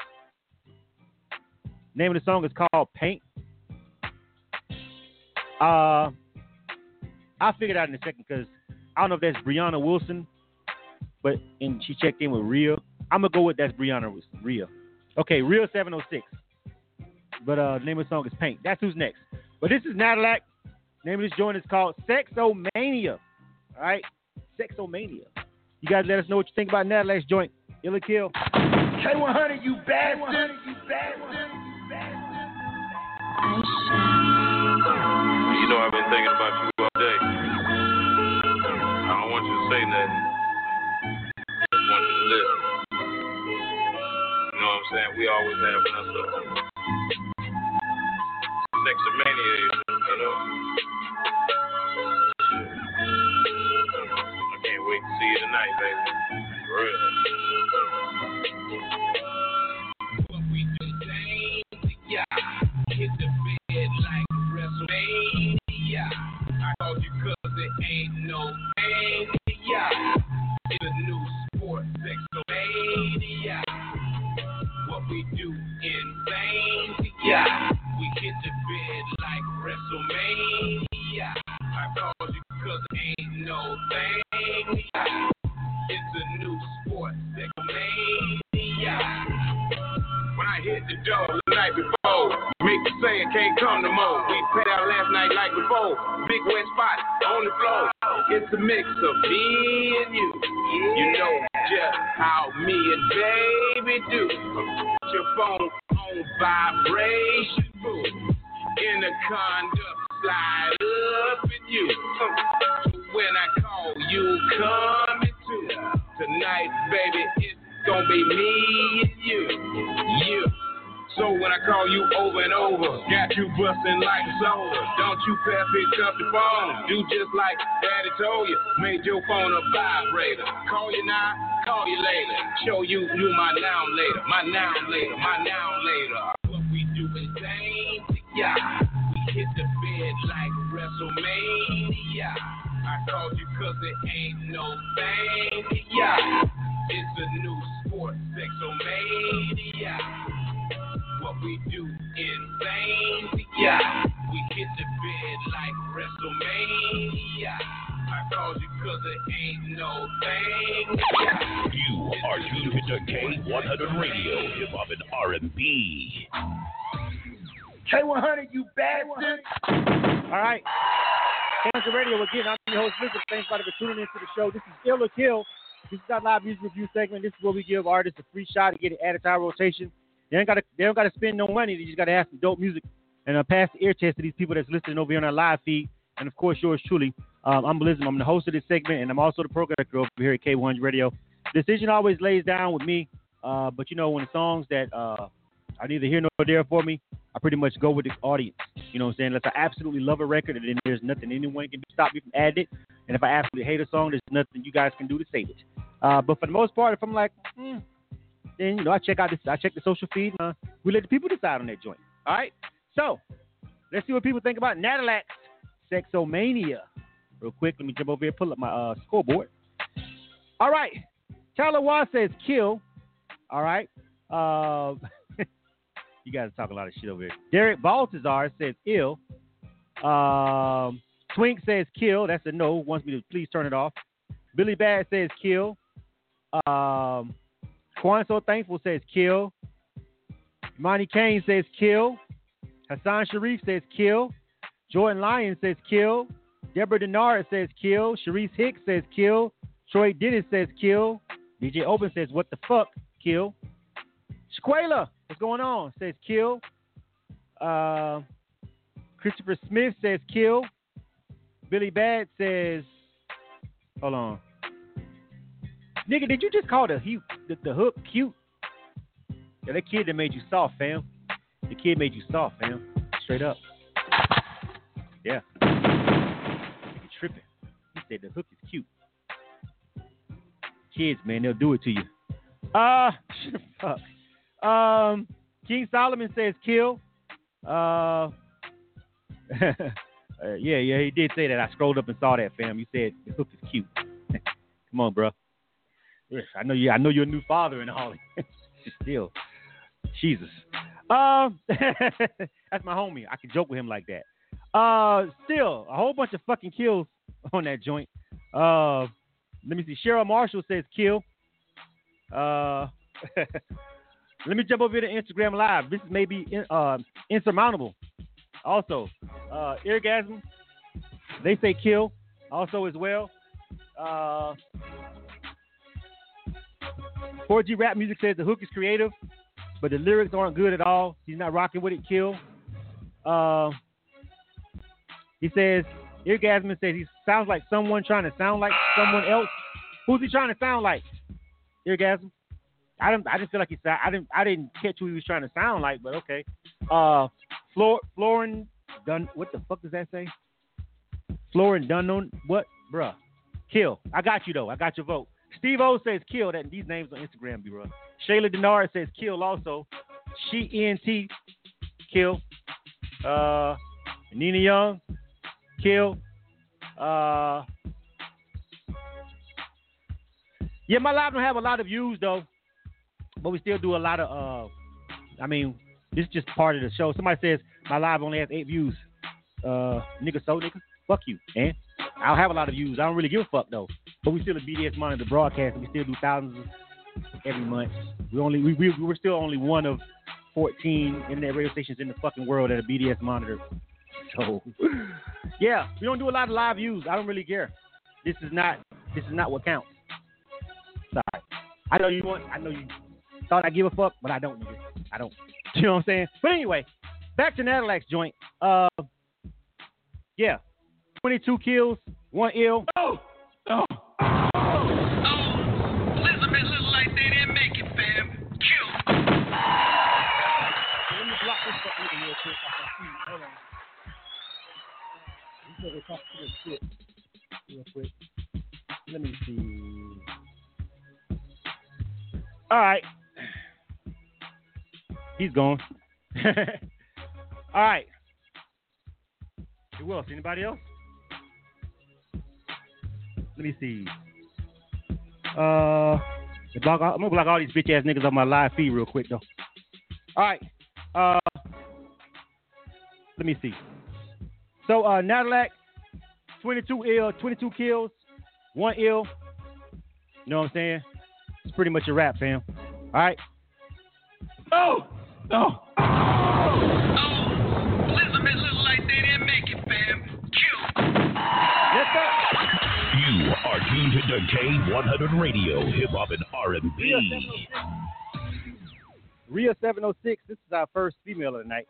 Name of the song is called Paint. Uh, I'll figure it out in a second because I don't know if that's Brianna Wilson, but and she checked in with Real. I'm gonna go with that's Brianna Real. Okay, Real 706. But uh, name of the song is Paint. That's who's next. But this is Nadilac. Name of this joint is called Sexomania. All right, Sexomania. You guys let us know what you think about Nadilac's joint. Ill or Kill. K100, you bastard. You bastard. You know I've been thinking about you all day. I don't want you to say nothing. Just want you to listen. You know what I'm saying? We always have us a sexomania, you know? I can't wait to see you tonight, baby. What we hit the bed like WrestleMania. I called it ain't no mania. Before. Big wet spot on the floor. It's a mix of me and you. You got like soda. Don't you pass pick up the phone. Do just like Daddy told you. Made your phone a vibrator. Call you now, call you later. Show you you my now later, my now later, my now later. What we do is insane, yeah. We hit the bed like WrestleMania. I called you cause it ain't no thing, yeah. It's a new sport, sexomania. What we do insane, yeah. We hit the bed like WrestleMania. I called you cause it ain't no thing. Yeah. You are tuned to K100 Radio, Hip Hop and R&B. K100, you bastard. All right. Thanks to radio again. I'm your host, Blizzard. Thanks everybody for tuning into the show. This is Ill or Kill. This is our live music review segment. This is where we give artists a free shot to get it added to our rotation. They ain't gotta they don't gotta spend no money. They just gotta have some dope music and uh, pass the ear test to these people that's listening over here on our live feed. And of course, yours truly. Um, I'm Blizzard. I'm the host of this segment, and I'm also the program director over here at K100 Radio. Decision always lays down with me, uh, but you know when the songs that uh, are neither here nor there for me, I pretty much go with the audience. You know what I'm saying? Unless I absolutely love a record, and then there's nothing anyone can stop me from adding it. And if I absolutely hate a song, there's nothing you guys can do to save it. Uh, but for the most part, if I'm like, hmm, then you know I check out this, I check the social feed, and uh, we let the people decide on that joint. All right. So let's see what people think about Nadalak's Sexomania. Real quick, let me jump over here, pull up my uh, scoreboard. All right. Tyler Watt says kill. All right. Uh, you guys talk a lot of shit over here. Derek Baltazar says ill. Um, Twink says kill. That's a no. Wants me to please turn it off. Billy Bad says kill. Um, Quan So Thankful says kill. Monty Kane says kill. Hassan Sharif says kill. Jordan Lyon says kill. Deborah Denard says kill. Sharice Hicks says kill. Troy Dennis says kill. DJ Open says what the fuck kill. Shaquela, what's going on? Says kill. Uh, Christopher Smith says kill. Billy Bad says, hold on. Nigga, did you just call the, hu- the, the hook cute? Yeah, that kid that made you soft, fam. The kid made you soft, fam. Straight up. Yeah. You tripping. He said the hook is cute. Kids, man, they'll do it to you. Uh, fuck. Um, King Solomon says kill. Uh, uh, yeah, yeah, he did say that. I scrolled up and saw that, fam. You said the hook is cute. Come on, bro. I know you. I know you're a new father and all. Still, Jesus. Um, that's my homie. I can joke with him like that. Uh, still a whole bunch of fucking kills on that joint. Uh, let me see. Cheryl Marshall says kill. Uh, let me jump over here to Instagram Live. This is maybe uh, insurmountable. Also, uh, Eargasm, they say kill. Also as well. Uh, 4G rap music says the hook is creative, but the lyrics aren't good at all. He's not rocking with it. Kill. Uh, he says, Eargasm says he sounds like someone trying to sound like someone else. Who's he trying to sound like? Eargasm. I didn't. I didn't feel like he. I didn't. I didn't catch who he was trying to sound like. But okay. Uh, Flor Florin Dun. What the fuck does that say? Florin Dunnon. What, bruh? Kill. I got you though. I got your vote. Steve O says kill. That these names on Instagram, bro. Shayla Denard says kill also. She ENT kill. Uh, Nina Young kill. Uh, yeah, my live don't have a lot of views though, but we still do a lot of. Uh, I mean, this is just part of the show. Somebody says my live only has eight views. Uh, nigga, so nigga, fuck you, and I'll have a lot of views. I don't really give a fuck though. But we still a BDS monitor broadcast, we still do thousands every month. We only we, we we're still only one of 14 internet radio stations in the fucking world that are BDS monitor. So yeah, we don't do a lot of live views. I don't really care. This is not this is not what counts. Sorry. I know you want I know you thought I give a fuck, but I don't. I don't. You know what I'm saying? But anyway, back to Nadalak's joint. Uh yeah. 22 kills, one ill. Oh, oh. Hold on. Let me see. All right. He's gone. All right. Who else? Anybody else? Let me see. Uh, I'm gonna block all these bitch ass niggas on my live feed real quick though. All right. Uh, let me see. So uh, Nadalak, 22 ill, 22 kills, one ill. You know what I'm saying? It's pretty much a wrap, fam. All right. Oh, no. Elizabeth look like they didn't make it, fam. Kill. Yes, sir. You are tuned to K100 Radio, Hip Hop and R&B. Ria 706. This is our first female of the night.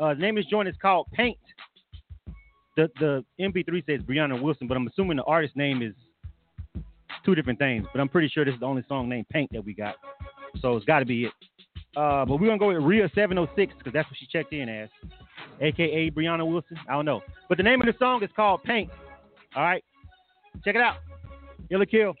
Uh, the name of this joint is called Paint. The the MP3 says Brianna Wilson, but I'm assuming the artist name is two different things. But I'm pretty sure this is the only song named Paint that we got. So it's got to be it. Uh, but we're gonna go with Ria 706 because that's what she checked in as, aka Brianna Wilson. I don't know, but the name of the song is called Paint. All right, check it out. Ill or Kill.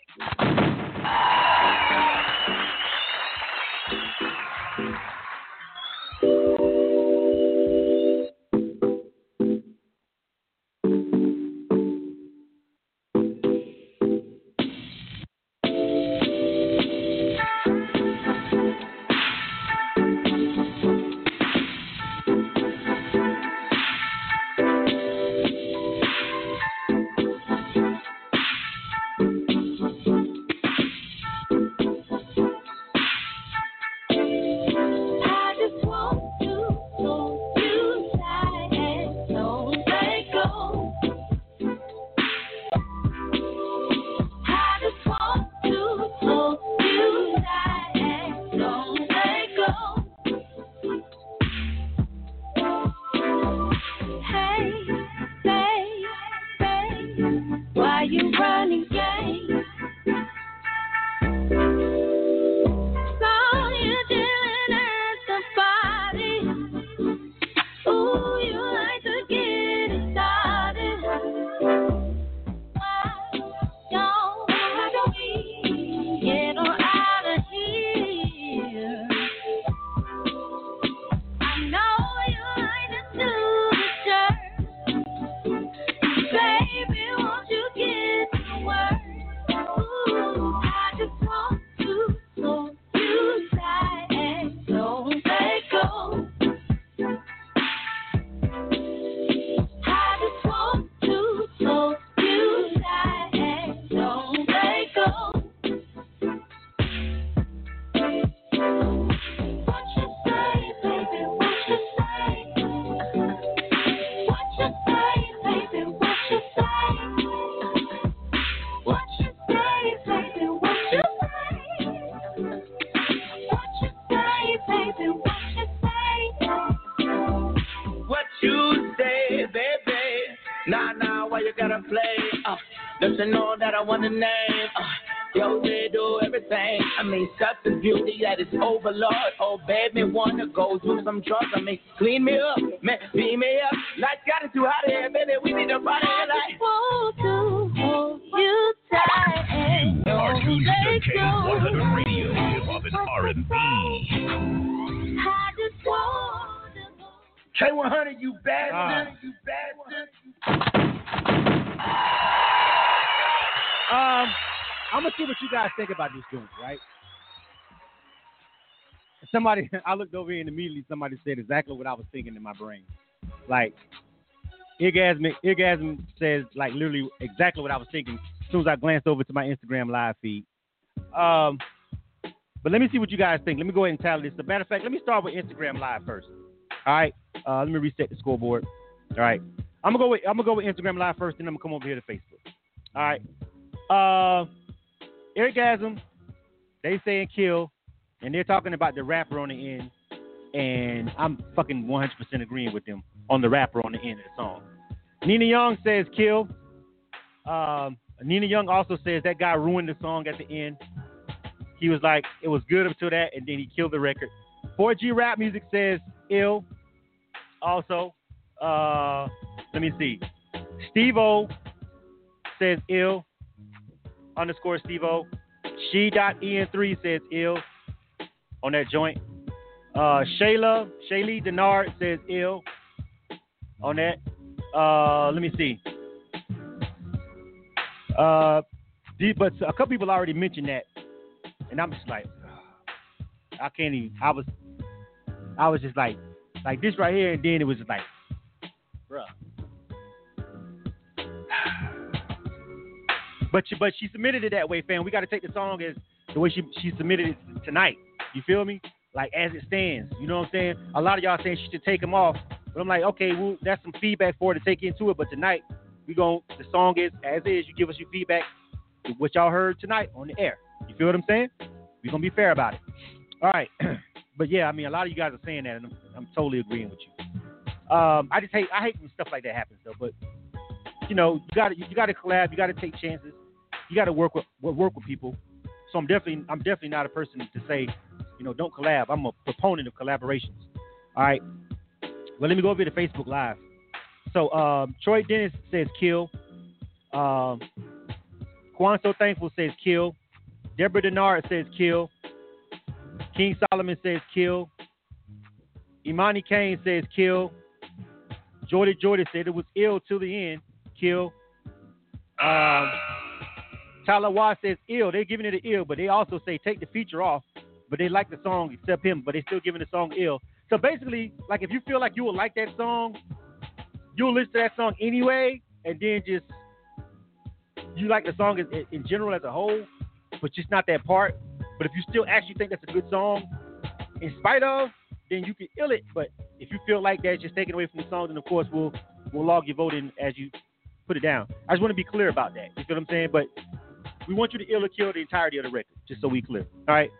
Some drugs. I mean, clean me up, man, beat me up. Lights got it too hot here, baby. We need to party like. want to hold you tight and You are tuned to let K100. Radio, hip hop and R&B. I just want K100, you bad Ah. You bad. Um, I'm gonna see what you guys think about this joint, right? Somebody, I looked over and immediately somebody said exactly what I was thinking in my brain. Like, Eargasm, Eargasm says like literally exactly what I was thinking as soon as I glanced over to my Instagram live feed. Um, but let me see what you guys think. Let me go ahead and tally this. As a matter of fact, let me start with Instagram live first. All right. Uh, let me reset the scoreboard. All right. I'm gonna go with I'm gonna go with Instagram live first, then I'm gonna come over here to Facebook. All right. Uh, Eargasm, they saying kill, and they're talking about the rapper on the end, and I'm fucking 100% agreeing with them on the rapper on the end of the song. Nina Young says kill. Um, Nina Young also says that guy ruined the song at the end. He was like, it was good up to that, and then he killed the record. 4G Rap Music says ill. Also, uh, let me see. Steve O says ill underscore Steve O. She dot en3 says ill on that joint. Uh, Shayla Shaylee Denard says ill on that. Uh, let me see. Uh, but a couple people already mentioned that, and I'm just like, I can't even. I was, I was just like, like this right here, and then it was just like, bruh. But she, but she submitted it that way, fam. We got to take the song as the way she she submitted it tonight. You feel me? Like as it stands. You know what I'm saying? A lot of y'all saying she should take them off, but I'm like, okay, well, that's some feedback for her to take into it. But tonight, we gon' the song is as is. You give us your feedback, what y'all heard tonight on the air. You feel what I'm saying? We're gonna be fair about it. All right. but yeah, I mean, a lot of you guys are saying that, and I'm, I'm totally agreeing with you. Um, I just hate I hate when stuff like that happens though. But you know, you got to you got to collab. You got to take chances. You got to work with work with people. So I'm definitely I'm definitely not a person to say, you know, don't collab. I'm a proponent of collaborations. All right. Well, let me go over to Facebook Live. So um, Troy Dennis says kill. Um, Quan So Thankful says kill. Deborah Denard says kill. King Solomon says kill. Imani Kane says kill. Jordy Jordy said it was ill till the end. Kill. Um, Tyler Watt says ill. They're giving it an ill, but they also say take the feature off. But they like the song except him, but they still giving the song ill. So basically, like if you feel like you will like that song, you'll listen to that song anyway, and then just you like the song in, in general as a whole, but just not that part. But if you still actually think that's a good song, in spite of, then you can ill it. But if you feel like that's just taken away from the song, then of course we'll we'll log your vote in as you put it down. I just want to be clear about that. You feel what I'm saying? But we want you to ill or kill the entirety of the record, just so we clear. All right.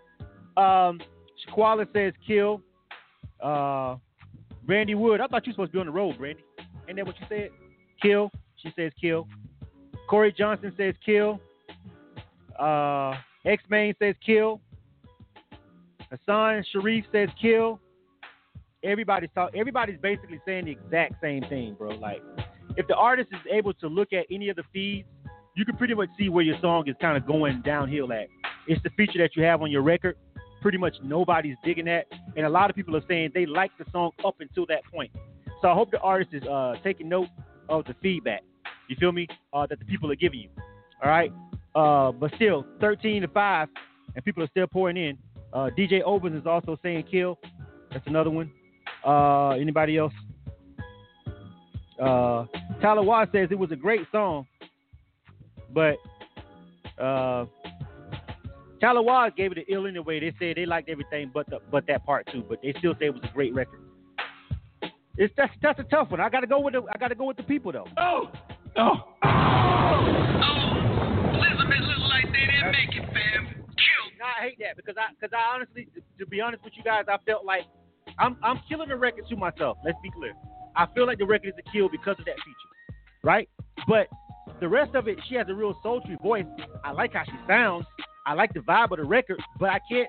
Um, Shaquala says kill. Uh, Brandy Wood, I thought you were supposed to be on the road, Brandy. Ain't that what you said? Kill. She says kill. Corey Johnson says kill. Uh, X Main says kill. Hassan Sharif says kill. Everybody's talk. Everybody's basically saying the exact same thing, bro. Like, if the artist is able to look at any of the feeds, you can pretty much see where your song is kind of going downhill at. It's the feature that you have on your record. Pretty much nobody's digging that, and a lot of people are saying they like the song up until that point. So I hope the artist is uh, taking note of the feedback. You feel me? Uh, that the people are giving you. All right. Uh, but still, 13 to five, and people are still pouring in. Uh, DJ Obens is also saying kill. That's another one. Uh, anybody else? Uh, Tyler Watt says it was a great song, but Tyler Watt gave it an ill anyway. They said they liked everything but the, but that part too, but they still say it was a great record. It's that's that's a tough one. I gotta go with the I gotta go with the people though. Oh, oh, Elizabeth look like they didn't make it, fam. Cute. No, I hate that because I because I honestly, to, to be honest with you guys, I felt like I'm I'm killing the record to myself. Let's be clear. I feel like the record is a kill because of that feature, right? But the rest of it, she has a real sultry voice. I like how she sounds. I like the vibe of the record, but I can't,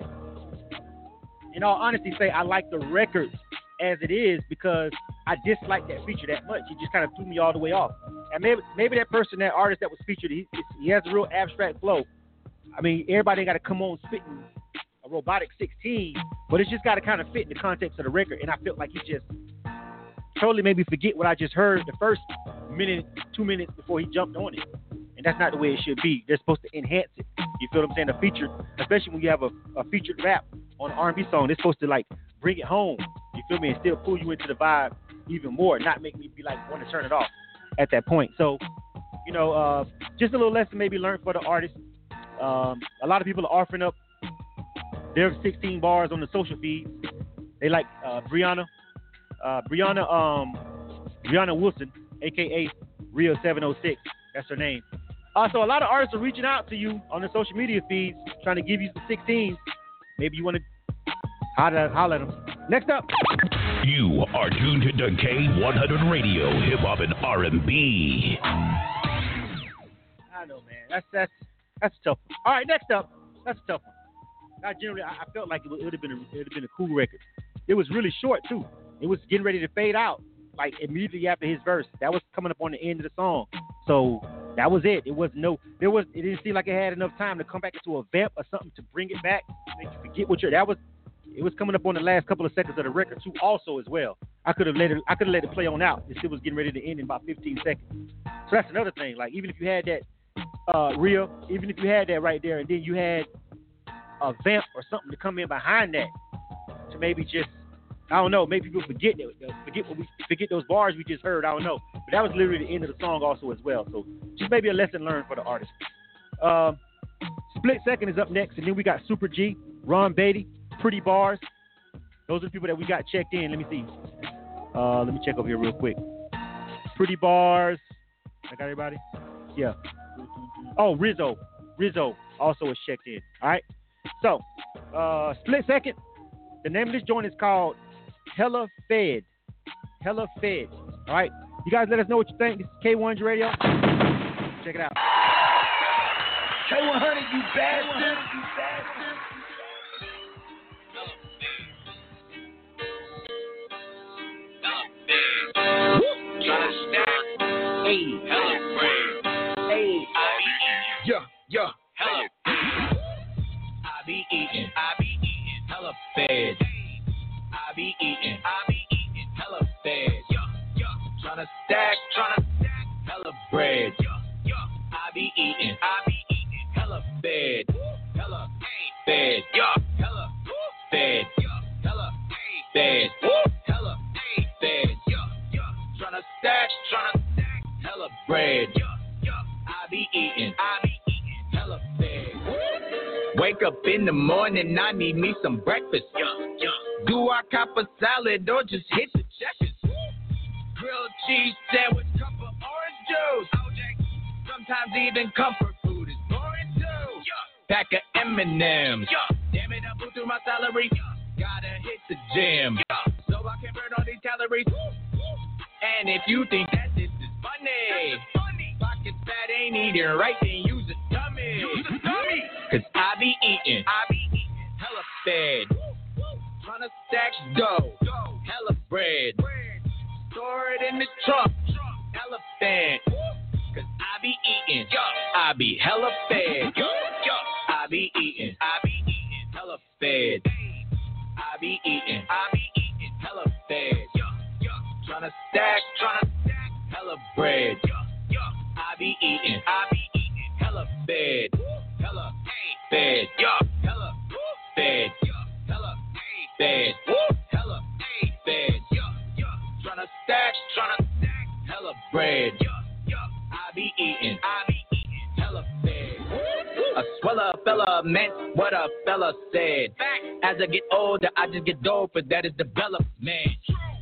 in all honesty, say I like the record as it is because I dislike that feature that much. It just kind of threw me all the way off. And maybe maybe that person, that artist that was featured, he, he has a real abstract flow. I mean, everybody got to come on spitting a robotic 16, but it's just got to kind of fit in the context of the record. And I felt like he just totally made me forget what I just heard the first minute, two minutes before he jumped on it. And that's not the way it should be. They're supposed to enhance it. You feel what I'm saying? A feature, especially when you have a, a featured rap on an R&B song, they're supposed to like bring it home. You feel me? And still pull you into the vibe even more, not make me be like want to turn it off at that point. So, you know, uh, just a little lesson maybe learned for the artist. Um, a lot of people are offering up their 16 bars on the social feeds. They like uh, Brianna, uh, Brianna, um, Brianna Wilson, aka Real 706. That's her name. Uh, so a lot of artists are reaching out to you on the social media feeds, trying to give you some 16s. Maybe you want to holler, holler at them. Next up. You are tuned to K100 Radio, Hip Hop and R&B. I know, man. That's that's that's a tough. One. All right, next up. That's a tough one. I generally, I, I felt like it would, it would have been a, it would have been a cool record. It was really short too. It was getting ready to fade out, like immediately after his verse. That was coming up on the end of the song. So that was it. It was no, there was. It didn't seem like it had enough time to come back into a vamp or something to bring it back, make you forget what you're. That was. It was coming up on the last couple of seconds of the record too, also as well. I could have let it. I could have let it play on out. It still was getting ready to end in about 15 seconds. So that's another thing. Like even if you had that uh, real, even if you had that right there, and then you had a vamp or something to come in behind that to maybe just I don't know, maybe people forget that forget we forget those bars we just heard. I don't know, but that was literally the end of the song also as well. So just maybe a lesson learned for the artist. Um, Split Second is up next, and then we got Super G, Ron Beatty, Pretty Bars. Those are people that we got checked in. Let me see. Uh, let me check over here real quick. Pretty Bars. I got everybody. Yeah. Oh, Rizzo. Rizzo also is checked in. All right. So, uh, split second. The name of this joint is called Hella Fed. Hella Fed. All right. You guys let us know what you think. This is K1's Radio. Check it out. K100, you bastard. You bastard. Woo. Got a stack. Hey, hella bread. Hey, yeah, yeah. hella I be eating, I be eating hella fed. I be eating, I be eating hella fed. Yeah, yeah. Tryna stack, tryna stack hella bread. Yeah, yeah. I be eating, I be eating hella fed. Hella fed. Yeah, hella fed. Yeah, hella fed. Hella fed. Yeah, yeah. Tryna stack, tryna stack hella bread. Yeah. I be eating, I be eating hella fed. Wake up in the morning, I need me some breakfast. Yeah. Do I cop a salad or just hit the checkers? Grilled cheese sandwich, cup of orange juice. Sometimes even comfort food is boring too. Pack of M&M's. Damn it, I blew through my salary. Gotta hit the gym. So I can burn all these calories. And if you think that this is funny, pockets fat ain't eating right, then use a dummy. Use a dummy. Cause I be eating, I be eating hella fed. Tryna stack dough, hella bread. Store it in the trunk, elephant. Cause I be eating, I be hella fed. I be eating, I be eating hella fed. I be eating, I be eating hella fed. Tryna stack, tryna stack hella bread. I be eating, I be eating hella fed. Hella fed. Hella fed. Hella fed. Hella fed. Tryna stack, tryna stack hella bread. I be eating, I be eating hella fed. A sweller fella meant what a fella said. As I get older, I just get doper. That is development.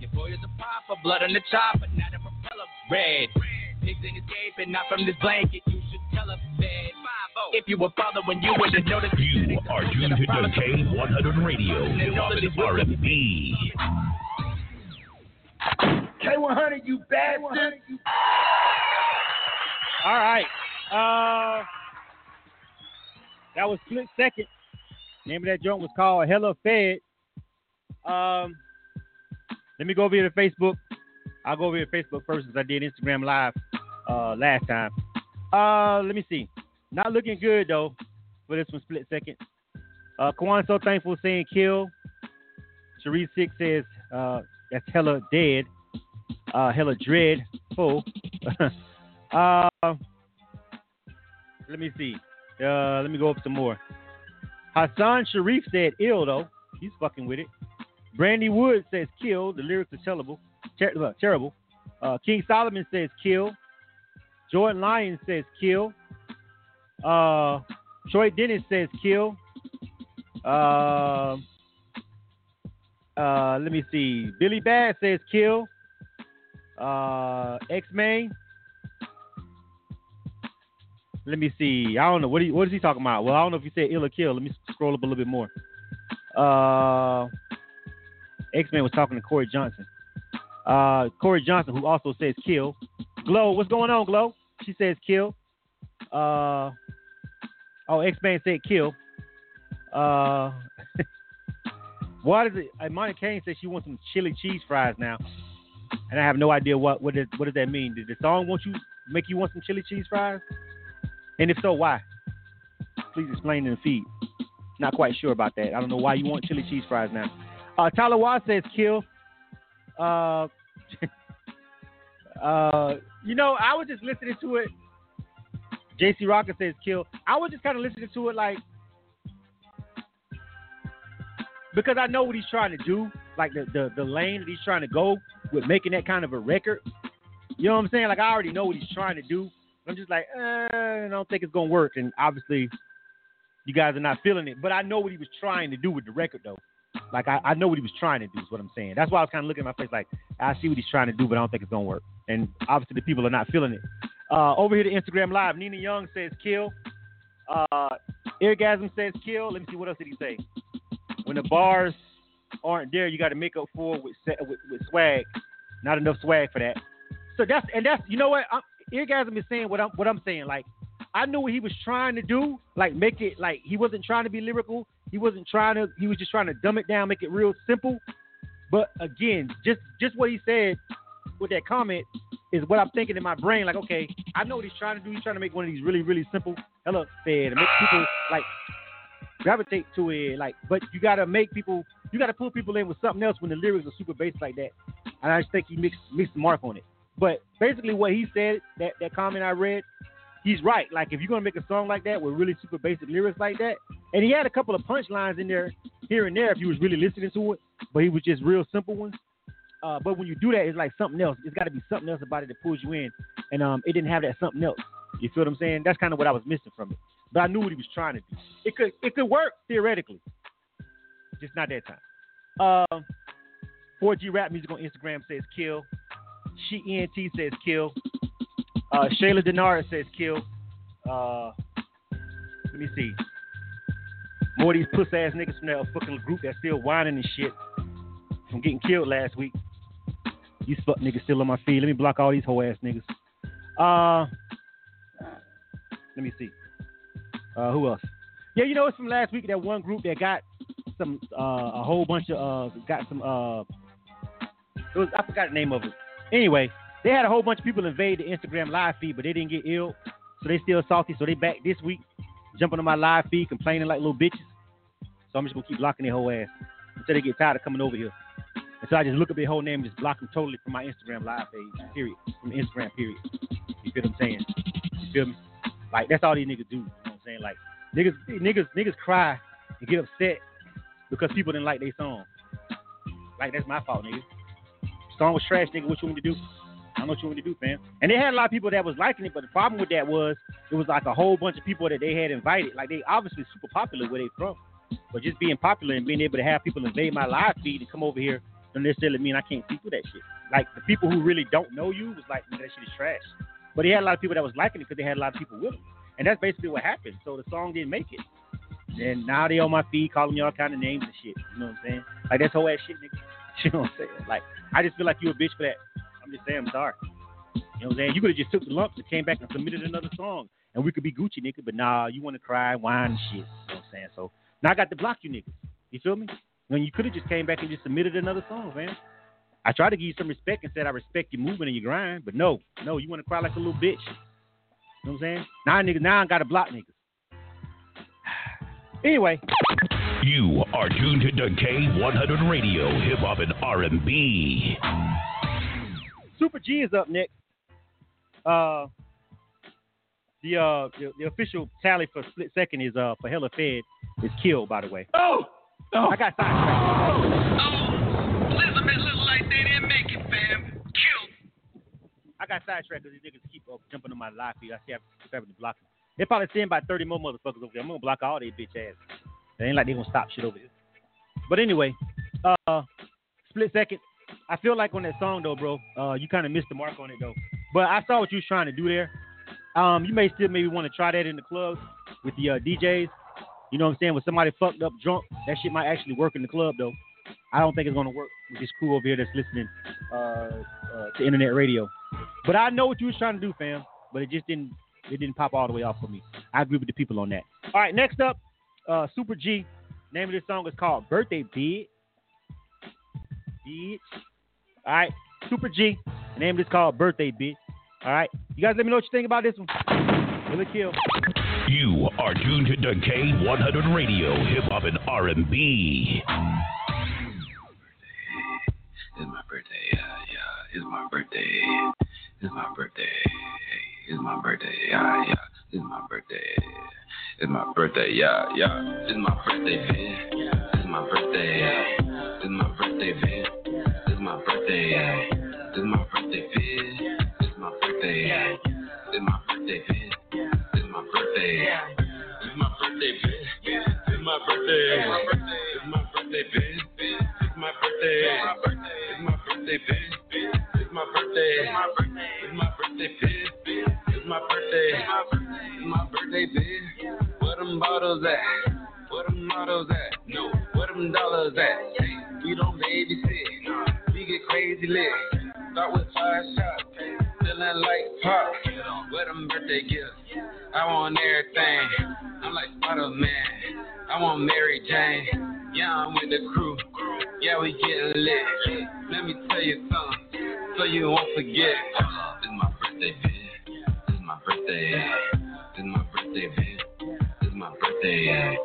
Your boy is a papa, blood on the chopper, not a propeller. Red. Pigs ain't escaping, not from this blanket. You should tell a. If you were following, you would have noticed. You are tuned to K100 Radio, Hip Hop and R&B. K100, you bastard. All right. Uh, that was split second. Name of that joint was called Hella Fed. Um, let me go over here to Facebook. I'll go over here to Facebook first since I did Instagram Live uh, last time. Uh, let me see. Not looking good though for this one split second. Uh, Quan So Thankful saying kill. Cherie Six says uh, that's hella dead. Uh, hella dread. Full. uh, let me see. Uh, let me go up some more. Hassan Sharif said ill though. He's fucking with it. Brandy Wood says kill. The lyrics are terrible. Ter- uh, terrible. Uh, King Solomon says kill. Jordan Lyons says kill. Uh, Troy Dennis says kill. Uh, uh, let me see. Billy Bad says kill. Uh, X Main. Let me see. I don't know. What, he, what is he talking about? Well, I don't know if he said ill or kill. Let me scroll up a little bit more. Uh, X Men was talking to Corey Johnson. Uh, Corey Johnson, who also says kill. Glow, what's going on, Glow? She says kill. Uh, oh, X Man said kill. Uh, what is it? Uh, Monica Kane said she wants some chili cheese fries now, and I have no idea what what, is, what does that mean. Did the song want you make you want some chili cheese fries? And if so, why? Please explain in the feed. Not quite sure about that. I don't know why you want chili cheese fries now. Uh, Tyler Watt says kill. Uh, uh, you know, I was just listening to it. JC Rocker says kill. I was just kind of listening to it like because I know what he's trying to do, like the, the the lane that he's trying to go with making that kind of a record. You know what I'm saying? Like I already know what he's trying to do. I'm just like, eh, I don't think it's gonna work. And obviously, you guys are not feeling it. But I know what he was trying to do with the record, though. Like I, I know what he was trying to do. Is what I'm saying. That's why I was kind of looking at my face like I see what he's trying to do, but I don't think it's gonna work. And obviously, the people are not feeling it. Uh, over here to Instagram Live, Nina Young says kill. Uh, Orgasm says kill. Let me see what else did he say. When the bars aren't there, you got to make up for it with, with with swag. Not enough swag for that. So that's and that's you know what I'm, Orgasm is saying what I'm what I'm saying. Like I knew what he was trying to do. Like make it like he wasn't trying to be lyrical. He wasn't trying to. He was just trying to dumb it down, make it real simple. But again, just just what he said with that comment is what I'm thinking in my brain. Like, okay, I know what he's trying to do. He's trying to make one of these really, really simple hella fed and make people like gravitate to it. Like, but you gotta make people, you gotta pull people in with something else when the lyrics are super basic like that. And I just think he mixed mixed the mark on it. But basically, what he said, that that comment I read, he's right. Like, if you're gonna make a song like that with really super basic lyrics like that, and he had a couple of punchlines in there here and there if you was really listening to it, but he was just real simple ones. Uh, but when you do that, it's like something else. It's got to be something else about it that pulls you in, and um, it didn't have that something else. You feel what I'm saying? That's kind of what I was missing from it. But I knew what he was trying to do. It could it could work theoretically, just not that time. Um, 4G rap music on Instagram says kill. She ENT says kill. Uh, Shayla Denard says kill. Uh, let me see. More of these puss ass niggas from that fucking group that's still whining and shit from getting killed last week. These fuck niggas still on my feed. Let me block all these hoe ass niggas. Uh, let me see. Uh, who else? Yeah, you know it's from last week. That one group that got some uh, a whole bunch of uh, got some uh, it was I forgot the name of it. Anyway, they had a whole bunch of people invade the Instagram live feed, but they didn't get ill, so they still salty. So they back this week, jumping on my live feed, complaining like little bitches. So I'm just gonna keep blocking their whole ass until they get tired of coming over here. And so I just look up their whole name and just block them totally from my Instagram live page. Period. From Instagram. Period. You feel what I'm saying? You feel me? Like that's all these niggas do. You know what I'm saying? Like niggas, niggas, niggas cry and get upset because people didn't like their song. Like that's my fault, nigga. Song was trash, nigga. What you want me to do? I don't know what you want me to do, fam. And they had a lot of people that was liking it, but the problem with that was it was like a whole bunch of people that they had invited. Like they obviously super popular where they from. But just being popular and being able to have people invade my live feed and come over here don't necessarily mean I can't speak with that shit. Like the people who really don't know you was like, that shit is trash. But he had a lot of people that was liking it because they had a lot of people with him. And that's basically what happened. So the song didn't make it. And now they on my feed calling me all kind of names and shit. You know what I'm saying? Like that's whole ass shit, nigga. You know what I'm saying? Like I just feel like you a bitch for that. I'm just saying I'm sorry. You know what I'm saying? You could have just took the lumps and came back and submitted another song, and we could be Gucci, nigga. But nah, you want to cry, whine, and shit. You know what I'm saying? So now I got to block you, niggas. You feel me? When you could have just came back and just submitted another song, man. I tried to give you some respect and said I respect your movement and your grind, but no, no, you want to cry like a little bitch. You know what I'm saying? Now niggas, now I got to block niggas. Anyway, You are tuned to K100 Radio, Hip Hop and R&B. Super G is up next. Uh, the uh the, the official tally for split second is uh for Hella Fed is killed by the way. Oh, oh. I got sidetracked. Elizabeth look like they didn't make it, fam. Killed. I got sidetracked because these niggas keep uh, jumping on my live feed. I see I'm having to block them. They probably send about 30 more motherfuckers over there. I'm gonna block all they bitch ass. It ain't like they gonna stop shit over here. But anyway, uh, split second. I feel like on that song though, bro, uh, you kind of missed the mark on it though. But I saw what you was trying to do there. Um, you may still maybe want to try that in the club with the uh, DJs. You know what I'm saying? With somebody fucked up drunk, that shit might actually work in the club though. I don't think it's gonna work with this crew over here that's listening uh, uh, to internet radio. But I know what you was trying to do, fam. But it just didn't it didn't pop all the way off for me. I agree with the people on that. All right, next up, uh, Super G. Name of this song is called Birthday Bitch. Bitch. All right, Super G. Name of this called Birthday Bitch. All right, you guys let me know what you think about this one. It kill? You are tuned to K100 Radio, Hip Hop and R&B. It's my birthday, yeah, yeah. It's my birthday. It's my birthday. It's my birthday, yeah, yeah. It's my birthday. It's my birthday, yeah, yeah. It's my birthday, man. It's my birthday. It's my birthday, man. It's my birthday. It's my birthday, man. It's my birthday. Birthday. It's my birthday, man. It's my birthday. It's my birthday, man. It's my birthday. It's my birthday, man. It's my birthday. It's my birthday, man. It's my birthday. It's my birthday, bitch. Where them bottles at? Where them models at? No. Where them dollars at? Hey, we don't babysit. We get crazy lit. Start with five shots. Feeling like pop. Where them birthday gifts? I want everything. I'm like Spider-Man. I want Mary Jane. Yeah, I'm with the crew. Yeah, we getting lit. Let me tell you something, so you won't forget. It's my birthday, bitch. It's my birthday. It's my birthday, bitch. It's my birthday.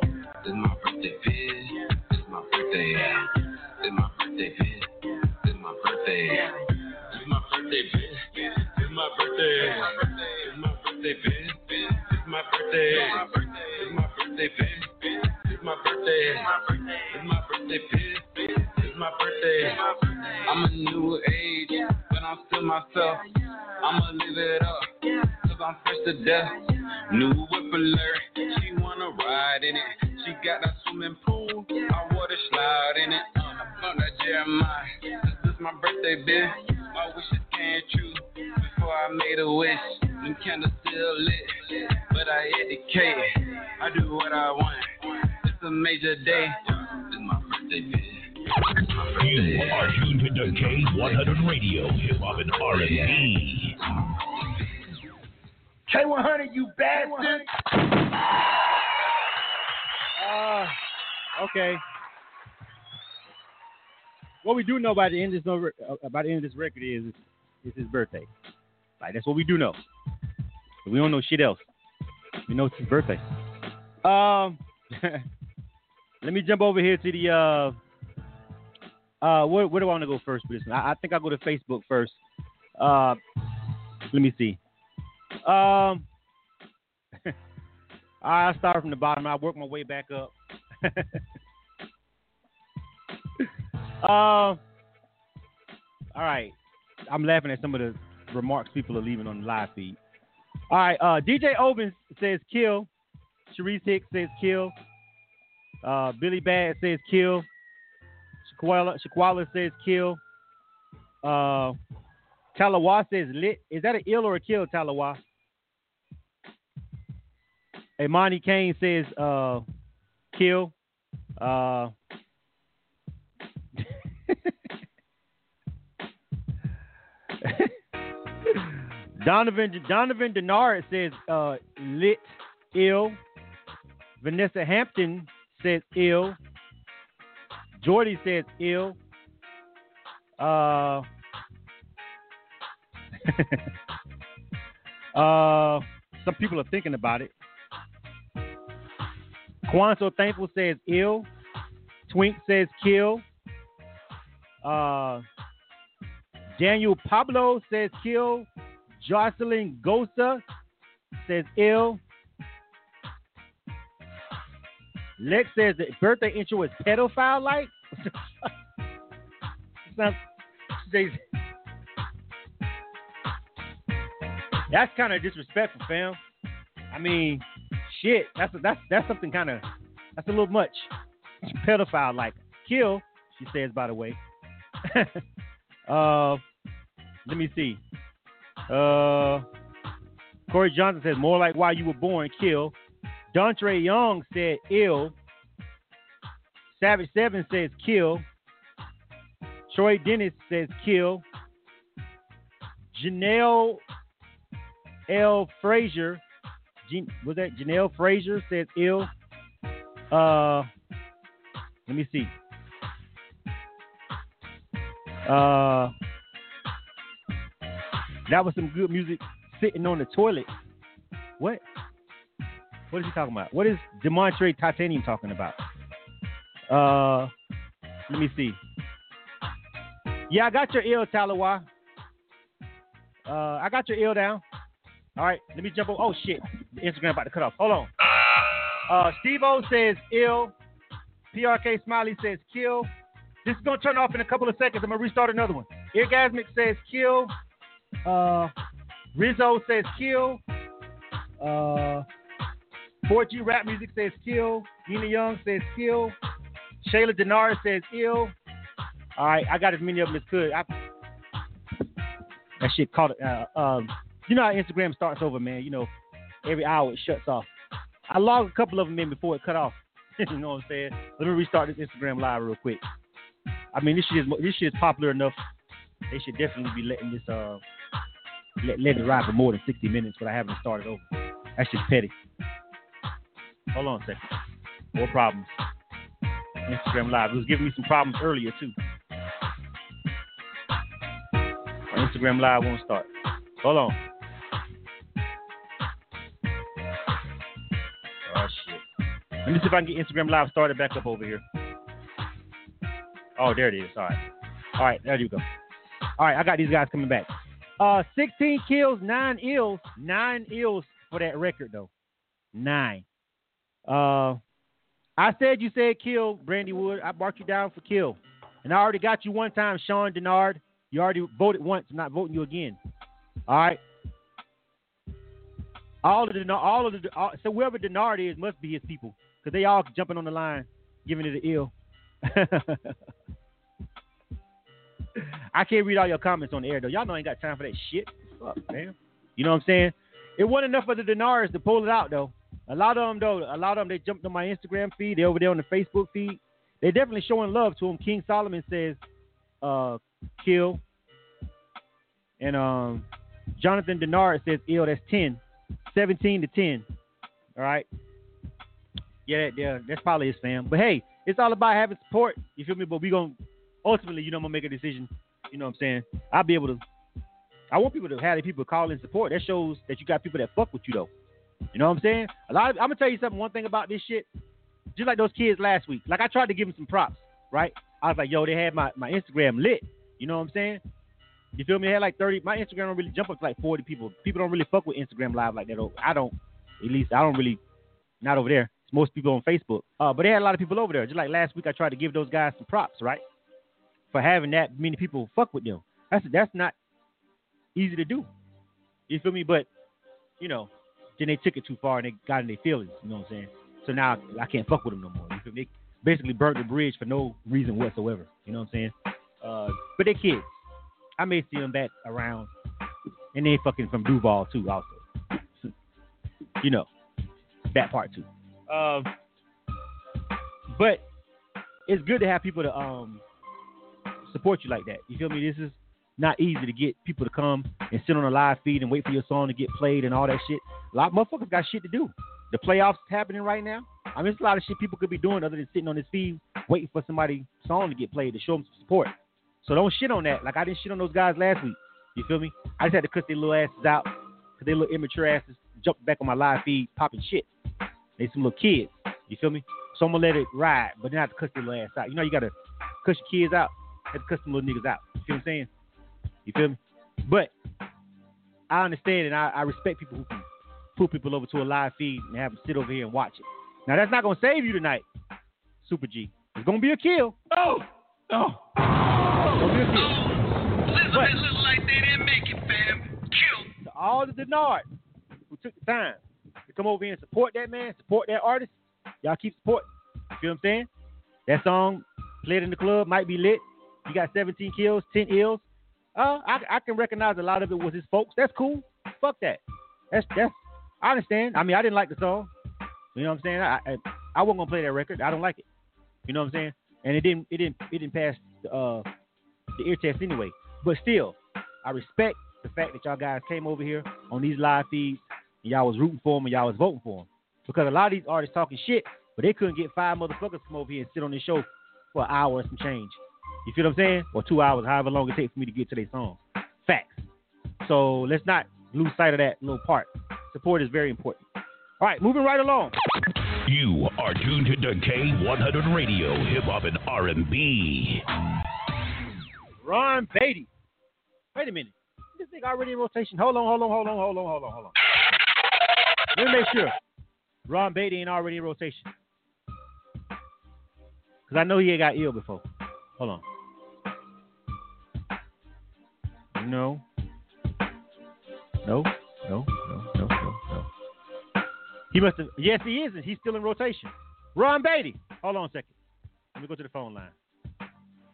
It's my birthday, bitch. It's my birthday. It's my birthday, bitch. It's my birthday. It's my birthday, bitch. My birthday. It's my birthday, bitch. It's my birthday. It's my birthday, bitch. It's my birthday. It's my birthday, bitch. It's my birthday. I'm a new age, but I'm still myself. I'ma live it up, cause I'm fresh to death. New whip alert, she wanna ride in it. She got that swimming pool, I water slide in it. I'm that Jeremiah, this is my birthday, bitch. My wishes came true before I made a wish. Them candles still lit, but I educate. I do what I want. It's a major day. It's my birthday, bitch. You are tuned to K100 Radio, Hip Hop and R&B. K100, you bastard. Uh, okay. What we do know by the end of this uh, by the end of this record is it's his birthday. Like that's what we do know. We don't know shit else. We know it's his birthday. Um, let me jump over here to the uh. Uh, where, where do I want to go first with this? one? I, I think I'll go to Facebook first. Uh, let me see. Um, I start from the bottom. I work my way back up. um, all right. I'm laughing at some of the remarks people are leaving on the live feed. All right. Uh, DJ Oben says kill. Sharice Hicks says kill. Uh, Billy Bad says kill. Shaquala, Shaquala says kill. Uh, Talawa says lit. Is that an ill or a kill, Talawa? Imani Kane says uh, kill. Uh, Donovan Donovan Denard says uh, lit ill. Vanessa Hampton says ill. Jordy says ill. Uh, uh, some people are thinking about it. Quan so thankful says ill. Twink says kill. Uh, Daniel Pablo says kill. Jocelyn Gosa says ill. Lex says the birthday intro is pedophile like. that's kind of disrespectful, fam. I mean, shit. That's a, that's that's something kind of that's a little much. Pedophile like kill. She says, by the way. uh, let me see. Uh, Corey Johnson says more like why you were born. Kill. Dontre Young said ill. Savage Seven says kill. Troy Dennis says kill. Janelle L. Frazier. Was that Janelle Frazier says ill? Uh, let me see. Uh, that was some good music sitting on the toilet. What? What is he talking about? What is Demontre Titanium talking about? Uh, let me see. Yeah, I got your ill, Talawa. Uh, I got your ill down. All right, let me jump over. Oh shit, the Instagram about to cut off. Hold on. Uh, Steve O says ill. PRK Smiley says kill. This is gonna turn off in a couple of seconds. I'm gonna restart another one. Eargasmic says kill. Uh, Rizzo says kill. Uh, 4G rap music says kill. Nina Young says kill. Shayla Denard says ill. All right, I got as many of them as could. I, that shit caught it. Uh, um, you know how Instagram starts over, man. You know, every hour it shuts off. I logged a couple of them in before it cut off. you know what I'm saying? Let me restart this Instagram live real quick. I mean, this shit is this shit is popular enough. They should definitely be letting this uh let, let it ride for more than 60 minutes, but I haven't started over. That's just petty. Hold on a second. More problems. Instagram Live. It was giving me some problems earlier too. Instagram Live won't start. Hold on. Oh shit. Let me see if I can get Instagram Live started back up over here. Oh, there it is. All right. All right, there you go. All right, I got these guys coming back. Uh, 16 kills, nine ills, nine ills for that record though. Nine. Uh, I said you said kill, Brandy Wood. I marked you down for kill, and I already got you one time, Sean Denard. You already voted once. I'm not voting you again. All right. All of the all of the all, so whoever Denard is must be his people because they all jumping on the line, giving it an ill. I can't read all your comments on the air though. Y'all know I ain't got time for that shit. Fuck, man. You know what I'm saying? It wasn't enough of the Denars to pull it out though. A lot of them though, a lot of them they jumped on my Instagram feed. They over there on the Facebook feed. They definitely showing love to him. King Solomon says, uh, kill. And um, Jonathan Denard says, ill. That's 10. 17 to 10. All right. Yeah, yeah, that's probably his fam. But hey, it's all about having support. You feel me? But we gonna ultimately, you know, I'm gonna make a decision. You know what I'm saying? I'll be able to. I want people to have people call in support. That shows that you got people that fuck with you though. You know what I'm saying? A lot. Of, I'm gonna tell you something. One thing about this shit, just like those kids last week. Like I tried to give them some props, right? I was like, yo, they had my my Instagram lit. You know what I'm saying? You feel me? I had like 30. My Instagram don't really jump up to like 40 people. People don't really fuck with Instagram Live like that. I don't. At least I don't really. Not over there. It's most people on Facebook. Uh, but they had a lot of people over there. Just like last week, I tried to give those guys some props, right? For having that many people fuck with them. That's that's not easy to do. You feel me? But you know, then they took it too far and they got in their feelings. You know what I'm saying? So now I can't fuck with them no more. You feel me? They basically burnt the bridge for no reason whatsoever. You know what I'm saying? Uh, but they kids. I may see them back around, and they fucking from Duval too, also. you know, that part too. Um, but it's good to have people to um support you like that. You feel me? This is not easy to get people to come and sit on a live feed and wait for your song to get played and all that shit. A lot of motherfuckers got shit to do. The playoffs happening right now. I mean, it's a lot of shit people could be doing other than sitting on this feed waiting for somebody's song to get played to show them some support. So don't shit on that. Like I didn't shit on those guys last week. You feel me? I just had to cut their little asses out because they little immature asses jumped back on my live feed popping shit. They some little kids. You feel me? So I'm gonna let it ride, but then I have to cuss their little ass out. You know you gotta cuss your kids out. Have to cuss them little niggas out. You feel what I'm saying? You feel me? But I understand and I, I respect people who can pull people over to a live feed and have them sit over here and watch it. Now that's not gonna save you tonight, Super G. It's gonna be a kill. Oh, no. It's gonna be a kill. Listen, it look like they didn't make it, fam. Kill. To all the Denard who took the time to come over here and support that man, support that artist, y'all keep supporting. You feel what I'm saying? That song played in the club might be lit. You got 17 kills, 10 ills. Uh, I, I can recognize a lot of it was his folks. That's cool. Fuck that. That's that's. I understand. I mean, I didn't like the song. You know what I'm saying? I I, I wasn't gonna play that record. I don't like it. You know what I'm saying? And it didn't it didn't it didn't pass the uh the ear test anyway. But still, I respect the fact that y'all guys came over here on these live feeds and y'all was rooting for them and y'all was voting for them. Because a lot of these artists talking shit, but they couldn't get five motherfuckers to come over here and sit on this show for an hour and some change. You feel what I'm saying? Or two hours, however long it takes for me to get to their song. Facts. So let's not lose sight of that little part. Support is very important. All right, moving right along. You are tuned to K100 Radio, Hip Hop and R&B. Ron Beatty. Wait a minute. This nigga already in rotation. Hold on, hold on, hold on, hold on, hold on, hold on. Let me make sure. Ron Beatty ain't already in rotation. Because I know he ain't got ill before. Hold on. No. No, no, no, no, no, no. He must have. Yes, he isn't. He's still in rotation. Ron Beatty. Hold on a second. Let me go to the phone line.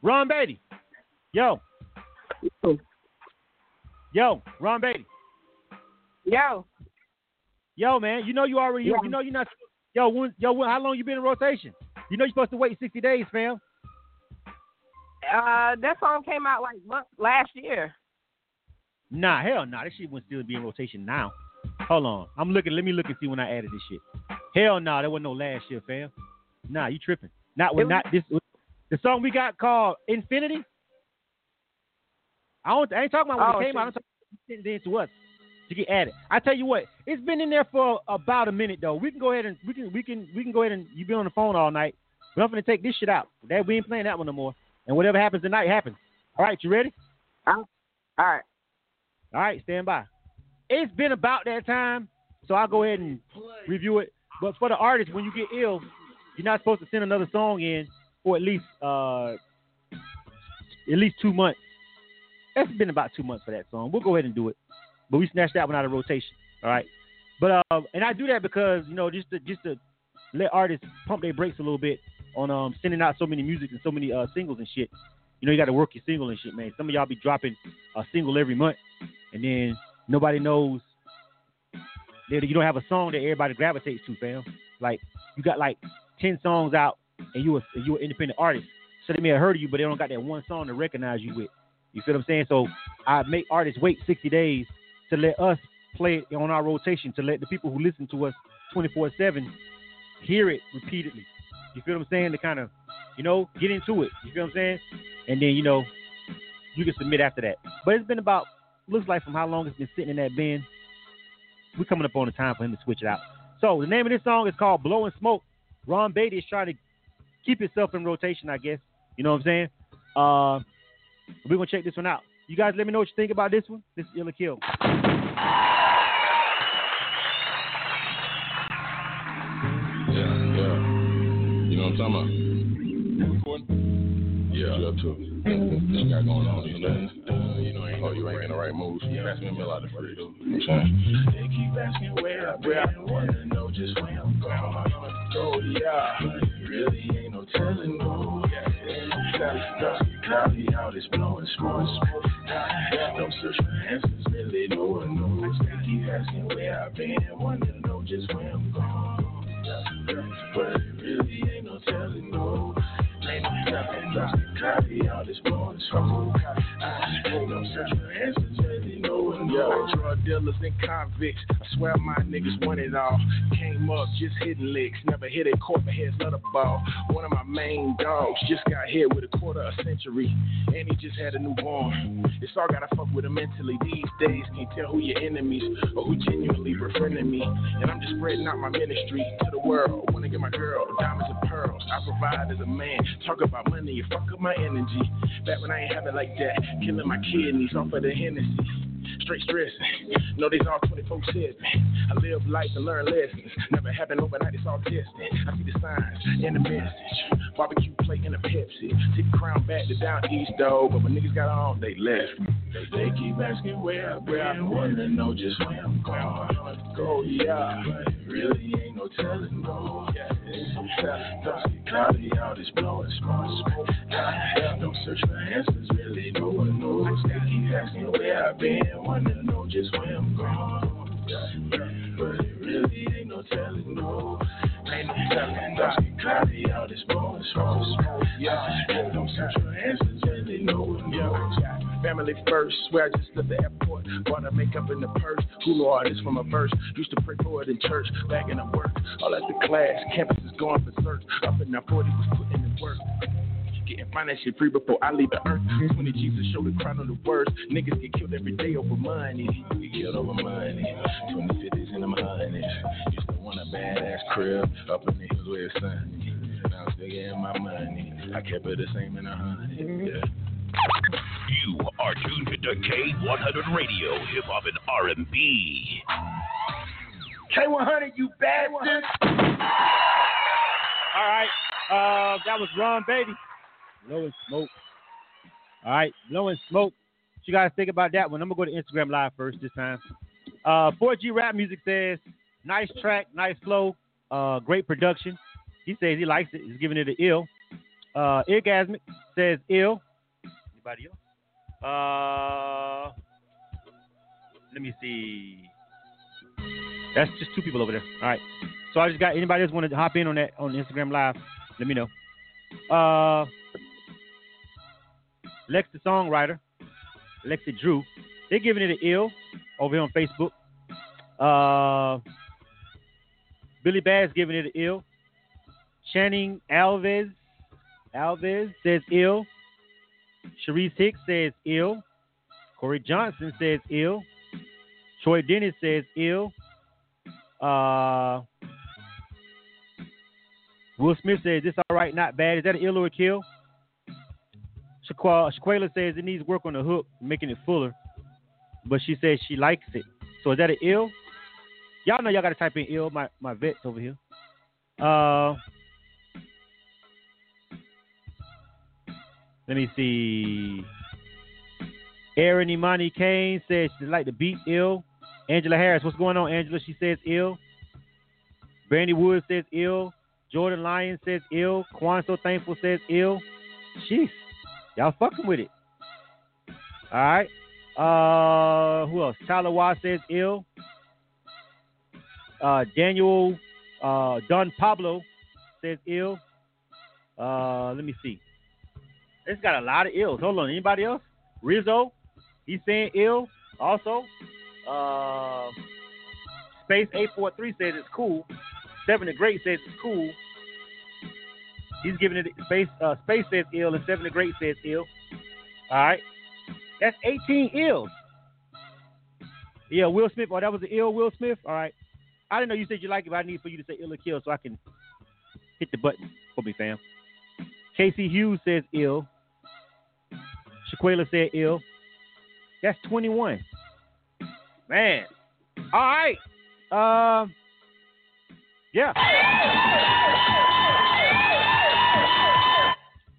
Ron Beatty. Yo. Yo, Yo, Ron Beatty. Yo. Yo, man. You know you already. You know you're not. Yo, when, yo, when, how long you been in rotation? You know you're supposed to wait 60 days, fam. Uh, that song came out like month, last year. Nah, hell nah. This shit wouldn't still be in rotation now. Hold on. I'm looking. Let me look and see when I added this shit. Hell nah, that wasn't no last year, fam. Nah, you tripping. Not with It not this. The song we got called Infinity. I don't. I ain't talking about when Oh, it came out. I'm talking about it to us to get added. I tell you what, it's been in there for about a minute though. We can go ahead and we can we can we can go ahead and you been on the phone all night. We're not gonna take this shit out. That we ain't playing that one no more. And whatever happens tonight happens. All right, you ready? All right. All right, stand by. It's been about that time, so I'll go ahead and review it. But for the artist, when you get ill, you're not supposed to send another song in for at least uh at least two months. It's been about two months for that song. We'll go ahead and do it, but we snatched that one out of rotation. All right, but uh, and I do that because you know just to just to let artists pump their brakes a little bit on um sending out so many music and so many uh singles and shit. You know you got to work your single and shit, man. Some of y'all be dropping a single every month, and then nobody knows that you don't have a song that everybody gravitates to, fam. Like you got like ten songs out, and you a you an independent artist, so they may have heard of you, but they don't got that one song to recognize you with. You feel what I'm saying? So I make artists wait 60 days to let us play it on our rotation, to let the people who listen to us 24/7 hear it repeatedly. You feel what I'm saying? To kind of, you know, get into it. You feel what I'm saying? And then you know, you can submit after that. But it's been about looks like from how long it's been sitting in that bin. We're coming up on the time for him to switch it out. So the name of this song is called Blowing Smoke. Ron Beatty is trying to keep himself in rotation, I guess. You know what I'm saying? Uh, we're gonna check this one out. You guys let me know what you think about this one. This is Ill or Kill. Up to? What you got going on? You know, uh, you know, ain't, oh, you ain't in the right mood. You pass me a out of free, though. You know what I'm saying? They keep asking where I've been, wanna know just where I'm going. Go, yeah, but really ain't no telling, no. Cloudy, cloudy out, it's blowing smoke. No search for answers, really no one knows. They keep asking where I've been, wanna know just where I'm going. But really ain't no telling, no. Ain't no telling, Cloudy out this morning, smoke. I don't search for answers, really no one knows. drug dealers and convicts. I swear my niggas want it all. Came up just hitting licks. Never hit a corporate heads, let a ball. One of my main dogs just got hit with a quarter of a century. And he just had a newborn. It's all gotta fuck with him mentally. These days, can't tell who your enemies or who genuinely befriending me. And I'm just spreading out my ministry to the world. Wanna get my girl diamonds and pearls. I provide as a man. Talk about money, you fuck up my energy. Back when I ain't have it like that. Killing my kidneys off of the Hennessy. Straight stressing. No, these all 24 7. I live life and learn lessons. Never happened overnight, it's all testing. I see the signs and the message. Barbecue plate and a Pepsi. Take the crown back to down east, though. But my niggas got on, they left. They keep asking where I've been, wanna know just where I'm going. Go, yeah. But really ain't no telling, no. Yeah, cloudy out, it's blowing smoke. I don't search for answers, really no one knows. They keep asking where I've been, wanna know just where I'm going. But it really ain't no telling, no. Ain't no cloudy out, it's blowing smoke. Yeah, don't search for answers, really no one knows. Family first, swear I just left the airport. Bought her makeup in the purse. Hulu artist from a verse. Used to pray for it in church, bagging up work. All at the class, campus is going berserk. Up in our 40 was putting in work. Getting financially free before I leave the earth. 20 G's to show the crown of the worst. Niggas get killed every day over money. Get killed over money. 2050s in them honeys. Used to want a badass crib up in the hills where it's sunny. And I'm still getting my money. I kept it the same in a hundred. Yeah. You are tuned to K100 Radio, Hip Hop and R&B. K100, you bastard. All right. Uh, that was Ron Beatty. Blowing smoke. All right. Blowing smoke. What you guys think about that one? I'm going to go to Instagram Live first this time. Uh, 4G Rap Music says, nice track, nice flow, uh, great production. He says he likes it. He's giving it an ill. Uh, Eargasmic says ill. Anybody else? Uh, let me see. That's just two people over there. All right. So I just got anybody else want to hop in on that on Instagram Live? Let me know. Uh, Lex the songwriter, Lexi Drew, they're giving it an ill over here on Facebook. Uh, Billy Bass giving it an ill. Channing Alves Alves says ill. Sharice Hicks says ill. Corey Johnson says ill. Troy Dennis says ill. Uh, Will Smith says this all right, not bad. Is that an ill or a kill? Shaquela says it needs work on the hook, making it fuller. But she says she likes it. So is that an ill? Y'all know y'all gotta type in ill, my, my vets over here. Uh let me see. Aaron Imani Kane says she like the beat ill. Angela Harris, what's going on, Angela? She says ill. Brandy Woods says ill. Jordan Lyon says ill. Quan So Thankful says ill. Jeez. Y'all fucking with it. All right. Uh, who else? Tyler Watt says ill. Uh, Daniel uh, Don Pablo says ill. Uh, let me see. It's got a lot of ills. Hold on. Anybody else? Rizzo, he's saying ill also. Uh, Space 843 says it's cool. Seven the Great says it's cool. He's giving it space. Uh, space says ill, and Seven the Great says ill. All right, that's 18 ills. Yeah, Will Smith. Oh, that was the ill Will Smith. All right. I didn't know you said you like it, but I need for you to say ill or kill so I can hit the button for me, fam. Casey Hughes says ill. Shaquela said ill. That's 21. Man. All right. Um. yeah.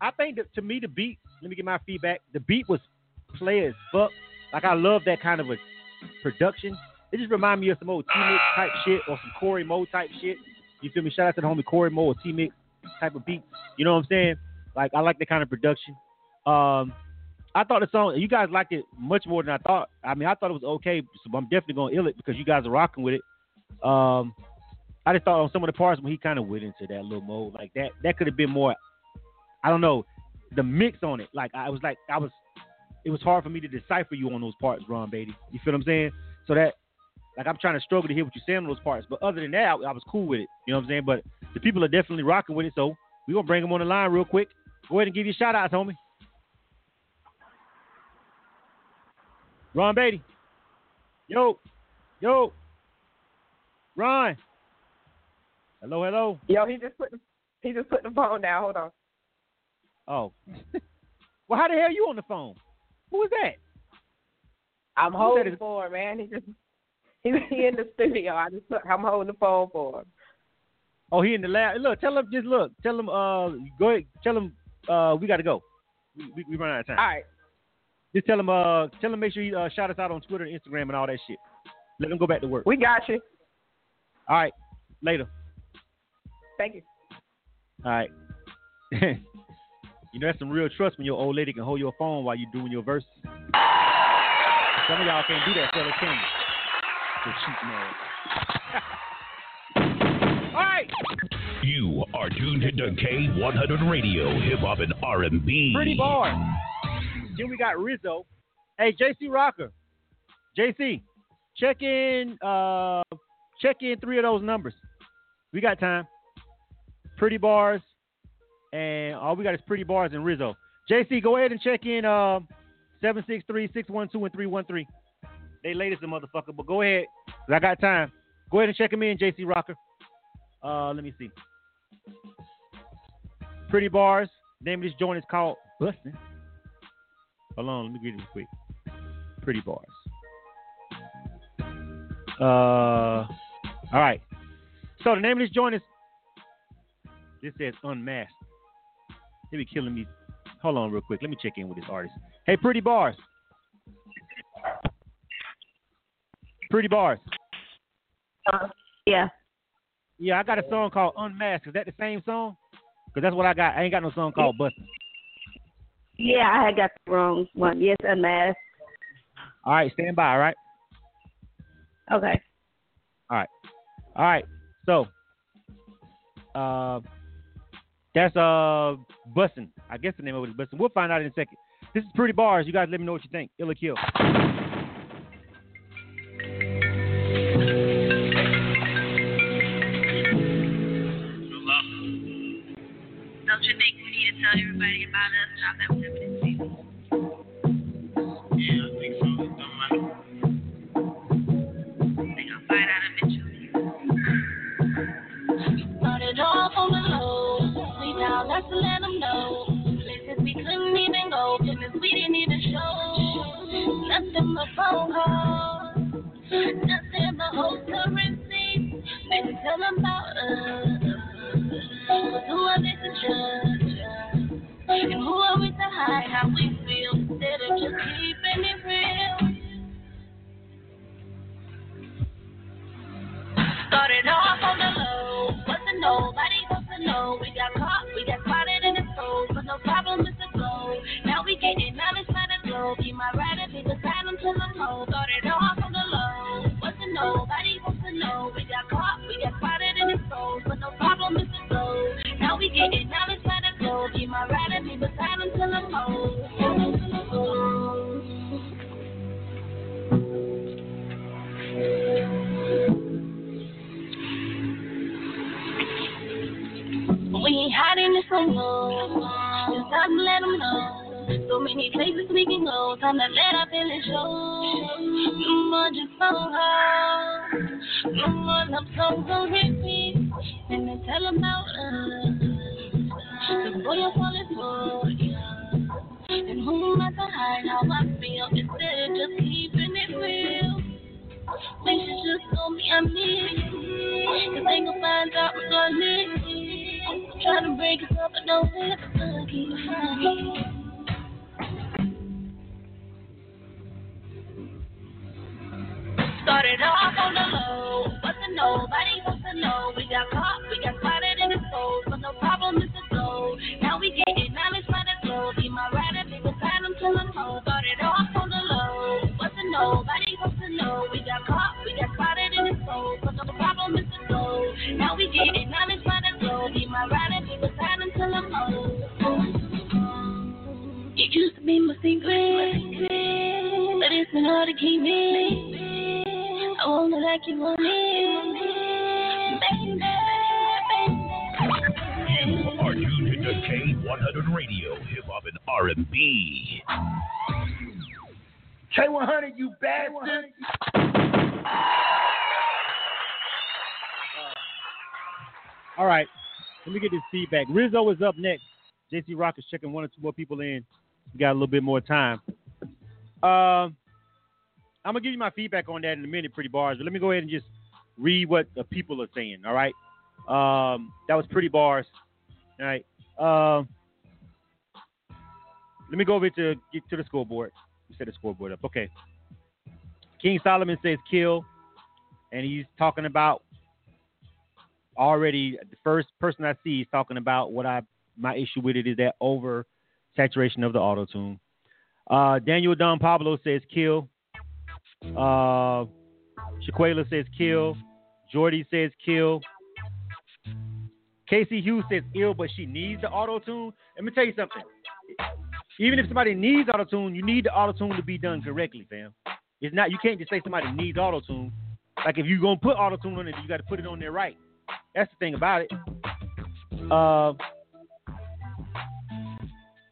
I think that to me the beat. Let me get my feedback. The beat was play as fuck. Like I love that kind of a production. It just remind me of some old T Mix type shit or some Corey Mo type shit. You feel me? Shout out to the homie Corey Mo or T Mix type of beat. You know what I'm saying? Like I like that kind of production. Um, I thought the song you guys liked it much more than I thought. I mean, I thought it was okay, so I'm definitely gonna ill it because you guys are rocking with it. Um, I just thought on some of the parts when he kind of went into that little mode like that, that could have been more. I don't know. the mix on it. Like I was like I was, it was hard for me to decipher you on those parts, Ron Beatty. You feel what I'm saying? So that, like I'm trying to struggle to hear what you're saying on those parts. But other than that, I, I was cool with it. You know what I'm saying? But the people are definitely rocking with it. So we're gonna bring them on the line real quick. Go ahead and give you shout out, homie. Ron Beatty. Yo, yo, Ron. Hello, hello. Yo, he just put the, he just put the phone down. Hold on. Oh. well, how the hell are you on the phone? Who is that? I'm Who holding said it? for him, man. He just he, he in the studio. I just I'm holding the phone for him. Oh, he in the lab. Look, tell him. Just look. Tell him. Uh, go ahead. Tell him. Uh, we got to go. We, we, we run out of time. All right. Just tell him. Uh, tell him. Make sure you uh, shout us out on Twitter and Instagram and all that shit. Let him go back to work. We got you. All right. Later. Thank you. All right. you know that's some real trust when your old lady can hold your phone while you're doing your verses. Some of y'all can't do that, fellas, can you? The cheap man. All right. You are tuned into K100 Radio, Hip Hop and R&B. Pretty bars. Then we got Rizzo. Hey, JC Rocker. JC, check in. Uh, check in three of those numbers. We got time. Pretty bars, and all we got is pretty bars and Rizzo. JC, go ahead and check in. Uh, seven six three six one two and three one three. They latest the motherfucker, but go ahead. I got time. Go ahead and check him in, JC Rocker. Uh, let me see. Pretty bars. Name of this joint is called Bustin'. Hold on, let me get it quick. Pretty bars. Uh, all right. So the name of this joint is. This says Unmasked. They be killing me. Hold on, real quick. Let me check in with this artist. Hey, Pretty Bars. Pretty Bars. Yeah. Yeah, I got a song called Unmasked. Is that the same song? Because that's what I got. I ain't got no song called Bustin'. Yeah, I had got the wrong one. Yes, unmasked. All right, stand by. All right. Okay. All right. All right. So, uh, that's uh bussin'. I guess the name of it is bussin'. We'll find out in a second. This is Pretty Bars. You guys let me know what you think. Ill or Kill. Need to tell everybody about us? Drop that feminine season. Yeah, I think so. Don't mind. They gonna find out eventually. Started off on the low. We now got to let them know. Places we couldn't even go. Places we didn't even show. Nothing but phone calls. Nothing but hope to receive. Baby, tell them about us. Who are they to judge us? And who are we to hide? How we feel instead of just keeping it Ain't hiding this more. It's time to let them know. So many places we can go. Time to let our feelings show. No more just phone. No more love songs on repeat. And then tell about us. The boy I'm falling for, yeah. And who am I to hide how I feel instead of just keeping it real? Make sure just told me I need you. Cause they gon' find out regardless. I'm trying to break us up, but don't let us keep it funny. Started off on the low, wasn't nobody supposed to know. We got caught, we got spotted in the stove, but no problem, Mr. Glow. Now we getting knowledge by the globe. Be my rider, be beside him till I'm home. Started off on the low, wasn't nobody supposed to know. We got caught, we got spotted in the stove, but no problem, Mr. Glow. Now we getting knowledge by the globe. Be my rider, be beside I'm home. used to be my secret, but it's been hard to keep it. I won't let you want me, baby, baby. You are tuned to K100 Radio, Hip Hop and R&B. K100, you bastard. All right. Let me get this feedback. Rizzo is up next. JC Rock is checking one or two more people in. We got a little bit more time. Um, I'm gonna give you my feedback on that in a minute, pretty bars. But let me go ahead and just read what the people are saying. All right. Um, that was pretty bars. All right. Um, let me go over to get to the scoreboard. You set the scoreboard up. Okay. King Solomon says kill, and he's talking about already the first person I see is talking about what I my issue with it is that over saturation of the auto tune. Uh, Daniel Don Pablo says kill. Uh, Shaquela says kill. Jordy says kill. Casey Hughes says ill, but she needs the auto tune. Let me tell you something. Even if somebody needs auto tune, you need the auto tune to be done correctly, fam. It's not you can't just say somebody needs auto tune. Like if you're gonna put auto tune on it, you got to put it on there right. That's the thing about it. Uh,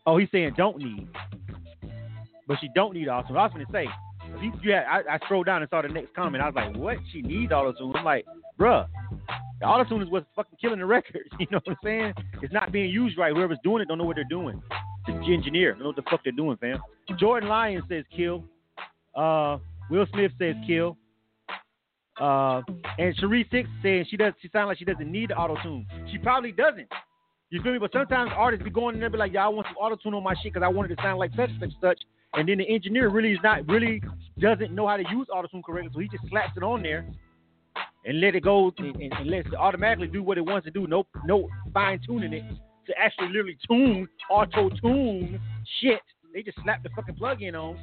oh, he's saying don't need, but she don't need auto tune. I was gonna say, you, you had, I, I scrolled down and saw the next comment. I was like, what? She needs auto tune. I'm like, bruh, the auto tune is what's fucking killing the record. You know what I'm saying? It's not being used right. Whoever's doing it don't know what they're doing. The engineer don't know what the fuck they're doing, fam. Jordan Lyons says kill. Uh, Will Smith says kill. Uh, and Cherie Six saying she does. She sounds like she doesn't need the auto tune. She probably doesn't. You feel me? But sometimes artists be going in there and be like, "Yeah, I want some auto tune on my shit because I want it to sound like such such such." And then the engineer really is not really doesn't know how to use auto tune correctly, so he just slaps it on there and let it go and, and, and lets it automatically do what it wants to do. No no fine tuning it to actually literally tune auto tune shit. They just slap the fucking plug in on.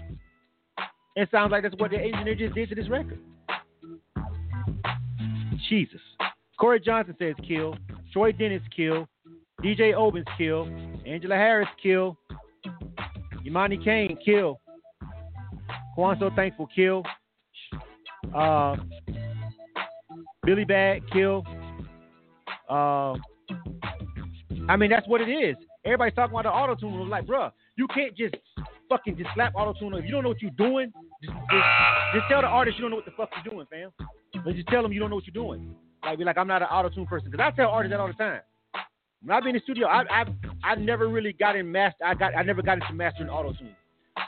It sounds like that's what the engineer just did to this record. Jesus. Corey Johnson says kill. Troy Dennis kill. DJ Obens kill. Angela Harris kill. Imani Kane kill. Quan So Thankful kill. Uh, Billy Bad kill. Uh, I mean that's what it is. Everybody's talking about the auto tune. I'm Like, bruh, you can't just fucking just slap auto tune. If you don't know what you're doing, just, just, just tell the artist you don't know what the fuck you're doing, fam. But just tell them you don't know what you're doing. Like, be like, I'm not an auto tune person. Because I tell artists that all the time. When I be in the studio, I I I never really got in master. I got I never got into mastering auto tune.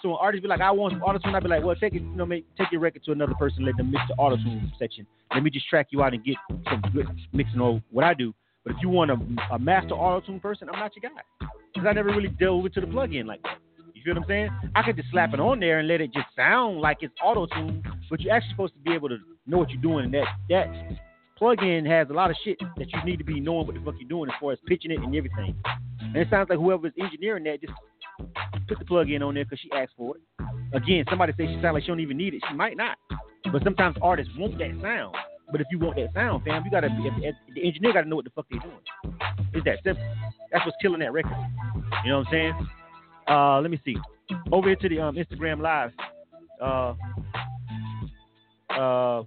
So when artists be like, I want some auto tune, I'd be like, well, take it, you know, make, take your record to another person, let them mix the auto tune section. Let me just track you out and get some good mixing on what I do. But if you want a, a master auto tune person, I'm not your guy. Because I never really delved into the plug-in like that. You feel what I'm saying? I could just slap it on there and let it just sound like it's auto tune, but you're actually supposed to be able to know what you're doing. And that that plug-in has a lot of shit that you need to be knowing what the fuck you're doing as far as pitching it and everything. And it sounds like whoever's engineering that just put the plug-in on there because she asked for it. Again, somebody says she sounds like she don't even need it. She might not, but sometimes artists want that sound. But if you want that sound, fam, you gotta the engineer gotta know what the fuck they're doing. It's that simple. That's what's killing that record. You know what I'm saying? Uh, let me see. Over here to the um, Instagram live. Uh, uh, oh,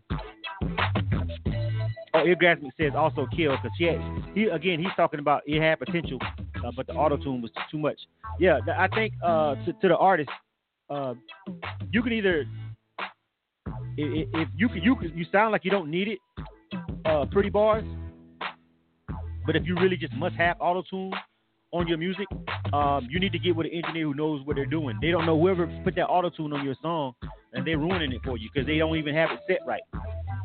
Eargasmic says also kill because he, had, he again he's talking about it had potential, uh, but the auto tune was too much. Yeah, I think uh, to, to the artist, uh, you can either if, if you can you can, you sound like you don't need it, uh, pretty bars, but if you really just must have auto tune on your music, um, you need to get with an engineer who knows what they're doing. They don't know whoever put that auto tune on your song, and they're ruining it for you because they don't even have it set right.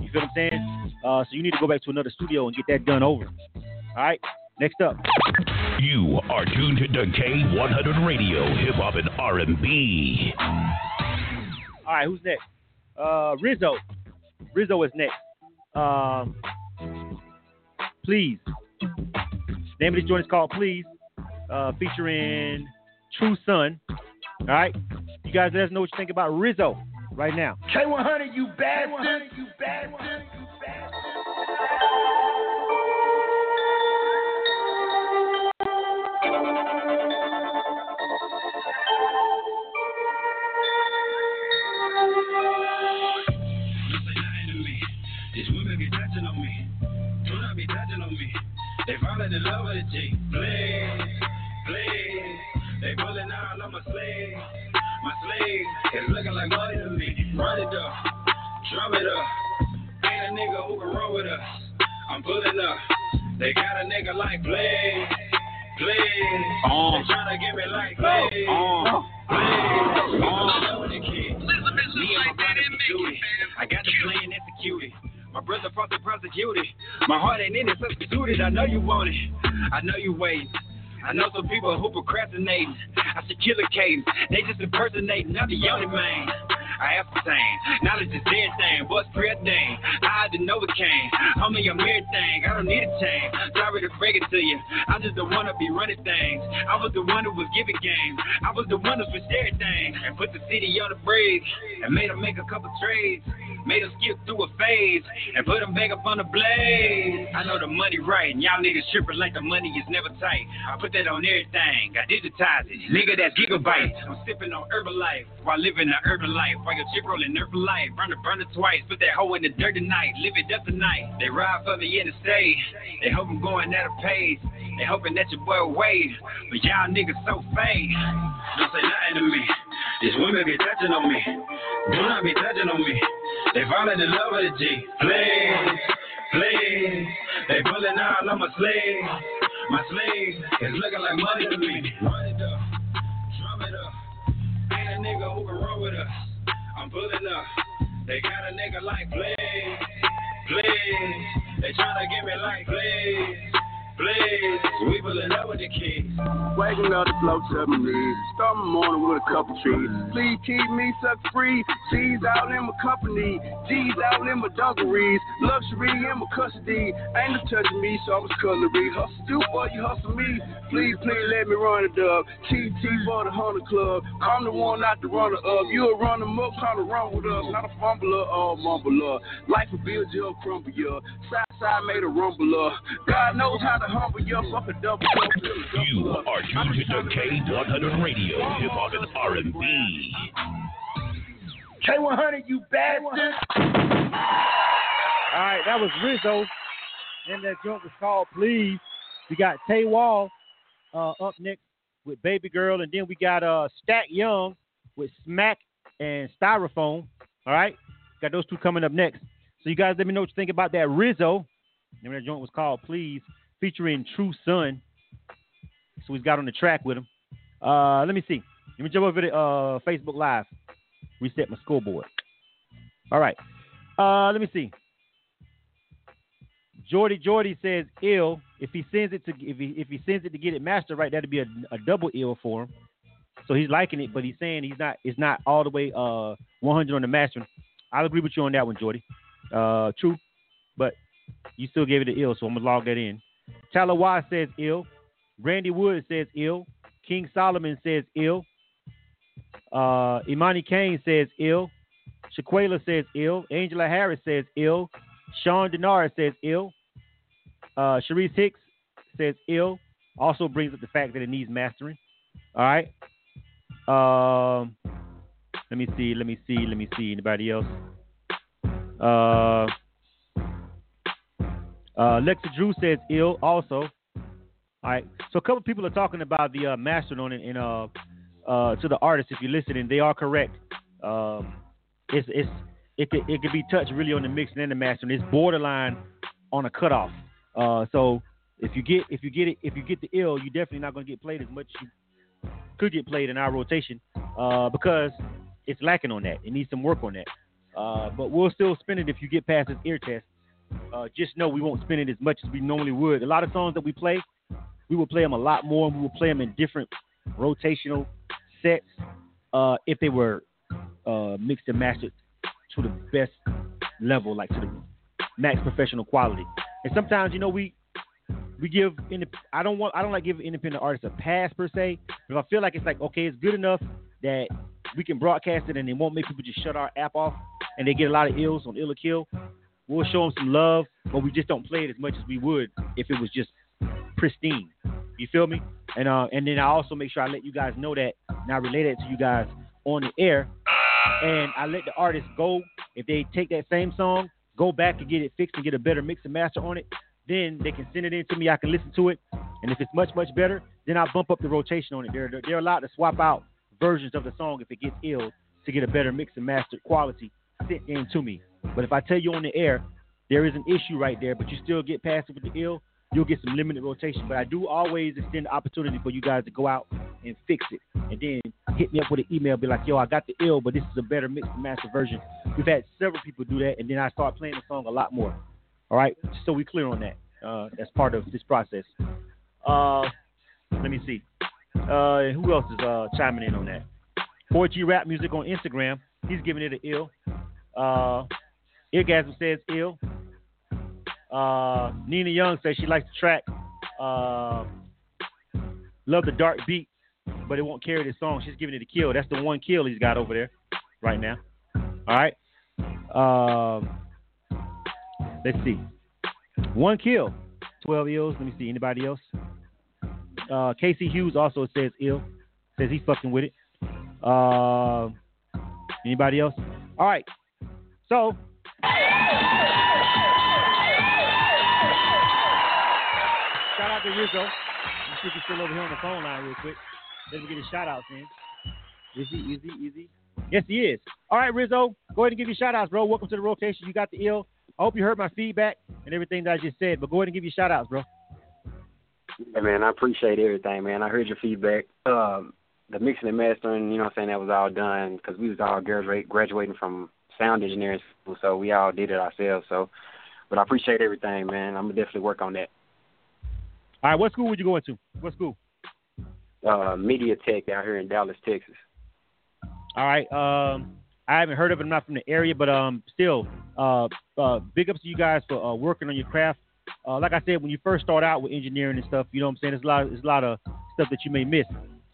You feel what I'm saying? Uh, so you need to go back to another studio and get that done over. All right. Next up. You are tuned to K100 Radio, Hip Hop and R&B. All right. Who's next? Uh, Rizzo. Rizzo is next. Um, please. Name of this joint is called Please, uh, featuring True Son. All right, you guys, let us know what you think about Rizzo right now. K100, you bad, you bad, you bad. They in love with a G. Please bastard. pulling out on my sleeve. My sleeve is looking like money to me. Run it up, drum it up. Ain't a nigga who can run with us. I'm pulling up. They got a nigga like Blade. Blade. Uh. They tryna get me like Blade. Uh. Blade. Uh. with the kid. Me and my brother be duty. I got the plan executed. My brother fought the prosecuted. My heart ain't in it, substituted. I know you want it. I know you waiting. I know some people who procrastinating. I should kill cadence. They just impersonating. I'm the only man. I ascertain. Knowledge is everything. What's preordained? I didn't know it came. Homie, I'm everything. I don't need a change. Sorry to break it to you. I'm just the one to be running things. I was the one who was giving game. I was the one who was sharing things. and put the city on the bridge and made them make a couple trades. Made them skip through a phase and put them back up on the blade. I know the money right, and y'all niggas tripping like the money is never tight. I put that on everything. I digitize it. Nigga, that's gigabyte. I'm sipping on Herbalife while living an urban life. While your chip rolling Herbalife. Burn it, burn it twice. Put that hoe in the dirt tonight. Live it up tonight. They ride for the state. They hope I'm going at a pace. They hoping that your boy wait. But y'all niggas so fake. Don't say nothing to me. These women be touching on me. Do not be touching on me. They falling in love with G. Please, please. They pulling out on my sleeve. My sleeve is looking like money to me. Run it up, drum it up. Ain't a nigga who can run with us. I'm pulling up. They got a nigga like Blaze, Blaze. They tryna get me like Blaze, Blaze. We pulling up with the keys. Waking up the flow to my knees. Start my morning with a couple trees. Please keep me suck free. G's out in my company. G's out in my dungarees. Luxury in my custody. Ain't no touching me, so I was cutlery. Hustle you, boy, you hustle me. Please, please let me run it up. TT for the Hunter Club. I'm the one not the runner up. You a runner up trying to run with us. Not a fumbler or a mumbler. Life will be you up, crumble you. Side side made a rumbler. God knows how to humble you. Fuck a double double. You are tuned to K100 Radio, Hip Hop and R&B. K100, you bastard. All right, that was Rizzo. And that joint was called Please. We got Tay Wall uh, up next with Baby Girl, and then we got uh, Stack Young with Smack and Styrofoam. All right, got those two coming up next. So you guys, let me know what you think about that Rizzo. And that joint was called Please, featuring True Son. So he's got on the track with him. Uh, let me see. Let me jump over to uh, Facebook Live. Reset my scoreboard. All right. Uh, let me see. Jordy Jordy says ill. If he sends it to if he if he sends it to get it mastered right, that'd be a, a double ill for him. So he's liking it, but he's saying he's not it's not all the way uh 100 on the mastering. I'll agree with you on that one, Jordy. Uh, true, but you still gave it an ill, so I'm gonna log that in. Y says ill. Randy Wood says ill. King Solomon says ill. Uh, Imani Kane says ill. Shaquela says ill. Angela Harris says ill. Sean Denard says ill. Uh, Sharice Hicks says ill. Also brings up the fact that it needs mastering. All right. Um, let me see. Let me see. Let me see. Anybody else? Uh, uh, Lexa Drew says ill. Also. All right. So a couple people are talking about the uh, on it, and uh, uh, to the artists, if you're listening, they are correct. Um, it's it's it could it could be touched really on the mixing and the mastering. It's borderline on a cutoff. Uh, so if you get if you get it if you get the ill, you're definitely not going to get played as much as you could get played in our rotation uh, because it's lacking on that. It needs some work on that. Uh, but we'll still spin it if you get past this ear test. Uh, just know we won't spin it as much as we normally would. A lot of songs that we play, we will play them a lot more. We will play them in different rotational sets uh, if they were uh, mixed and mastered to the best level, like to the max professional quality. And sometimes, you know, we we give indep- I don't want I don't like giving independent artists a pass per se. But if I feel like it's like okay, it's good enough that we can broadcast it and it won't make people just shut our app off and they get a lot of ills on ill or kill. We'll show them some love, but we just don't play it as much as we would if it was just pristine. You feel me? And uh, and then I also make sure I let you guys know that and I relay that to you guys on the air. And I let the artists go if they take that same song, go back and get it fixed and get a better mix and master on it. Then they can send it in to me. I can listen to it And if it's much, much better, then I bump up the rotation on it. They're, they're, they're allowed to swap out versions of the song if it gets ill to get a better mix and master quality sent in to me. But if I tell you on the air, there is an issue right there, but you still get past it with the ill, you'll get some limited rotation. But I do always extend the opportunity for you guys to go out and fix it. And then hit me up with an email, be like, yo, I got the ill, but this is a better mix and master version. We've had several people do that, and then I start playing the song a lot more. All right, so we clear on that. Uh, part of this process. Uh, let me see. Uh, who else is uh, chiming in on that? 4G Rap Music on Instagram. He's giving it an ill. Uh, Eargasm says ill. Uh, Nina Young says she likes the track. Uh, love the dark beat, but it won't carry the song. She's giving it a kill. That's the one kill he's got over there right now. All right. Um, let's see. One kill. 12 ills. Let me see. Anybody else? Uh, Casey Hughes also says ill. Says he's fucking with it. Uh, anybody else? All right. So. To Rizzo. Let's see if he's still over here on the phone line real quick. Let me get his shout outs in. Is he? Is he? Is he? Yes, he is. All right, Rizzo. Go ahead and give your shout outs, bro. Welcome to the rotation. You got the ill. I hope you heard my feedback and everything that I just said, but go ahead and give your shout outs, bro. Yeah, man, I appreciate everything, man. I heard your feedback. Um, the mixing and mastering, you know what I'm saying, that was all done because we was all graduate, graduating from sound engineering school, so we all did it ourselves. So, but I appreciate everything, man. I'm gonna definitely work on that. All right, what school would you go into? What school? Uh, Media Tech out here in Dallas, Texas. All right. Um, I haven't heard of it. I'm not from the area, but um, still, uh, uh, big ups to you guys for uh, working on your craft. Uh, like I said, when you first start out with engineering and stuff, you know what I'm saying. There's a lot, there's a lot of stuff that you may miss.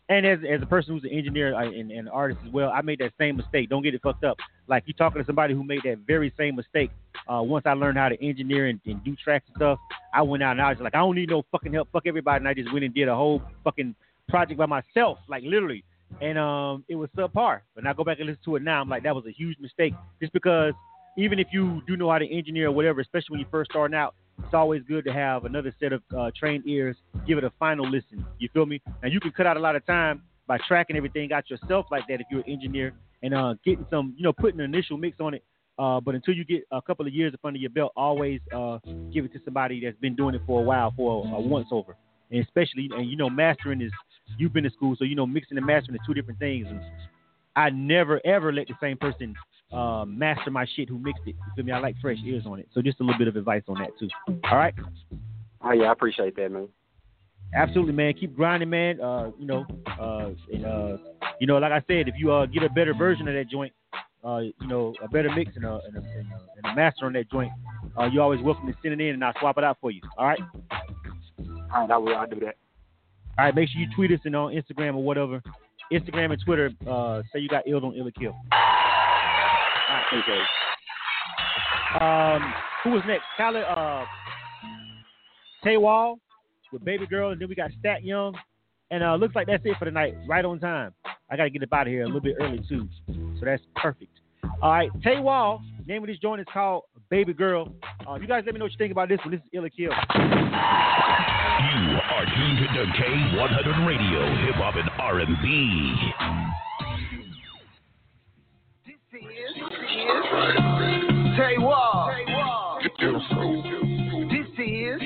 And as as a person who's an engineer and, and an artist as well, I made that same mistake. Don't get it fucked up. Like you talking to somebody who made that very same mistake. Uh, once I learned how to engineer and, and do tracks and stuff, I went out and I was like, I don't need no fucking help. Fuck everybody, and I just went and did a whole fucking project by myself, like literally. And um, it was subpar. When I go back and listen to it now, I'm like, that was a huge mistake. Just because even if you do know how to engineer or whatever, especially when you first starting out, it's always good to have another set of uh, trained ears. Give it a final listen. You feel me? And you can cut out a lot of time by tracking everything out yourself like that if you're an engineer and uh, getting some, you know, putting an initial mix on it. Uh, but until you get a couple of years up under your belt, always uh, give it to somebody that's been doing it for a while, for a, a once over. And especially, and you know, mastering is you've been to school, so you know, mixing and mastering are two different things. And I never ever let the same person uh, master my shit who mixed it. You feel me? I like fresh ears on it. So just a little bit of advice on that too. All right. Oh yeah, I appreciate that, man. Absolutely, man. Keep grinding, man. Uh, you know, uh, and uh, you know, like I said, if you uh get a better version of that joint, uh, you know, a better mix and a and a, and a, and a master on that joint, uh, you're always welcome to send it in, and I'll swap it out for you. All right. All right, I will. I'll do that. All right. Make sure you tweet us and on Instagram or whatever. Instagram and Twitter. Uh, say you got ill on ill or kill. All right. Okay. Um, who was next? Khaled, uh, Tay Wall with Baby Girl, and then we got Stat Young. And uh, looks like that's it for tonight. Right on time. I got to get up out of here a little bit early, too. So that's perfect. All right, Tay Wall. Name of this joint is called Baby Girl. Uh, you guys let me know what you think about this one. This is Ill or Kill. You are tuned to K100 Radio, Hip Hop and R&B. This is, Tay Wall. This is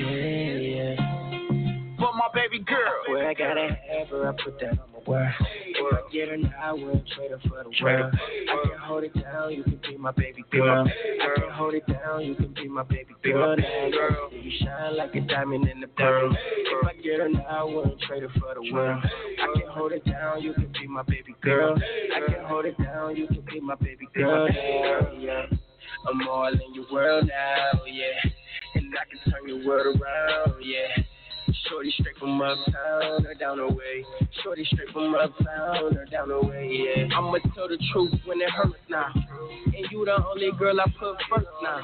for my baby girl. Where I gotta have her, I put that on my word. If I get her now, I wouldn't trade her for the world. I can hold it down, you can be my baby girl. I can hold it down, you can be my baby girl. Now you shine like a diamond in the pearl. If I get her now, I wouldn't trade her for the world. I can hold it down, you can be my baby girl. I can hold it down, you can be my baby girl. Yeah. I'm all in your world now, yeah. And I can turn your world around, yeah. Shorty straight from uptown or down the way. Shorty straight from uptown or down the way, yeah. I'ma tell the truth when it hurts now. And you the only girl I put first now.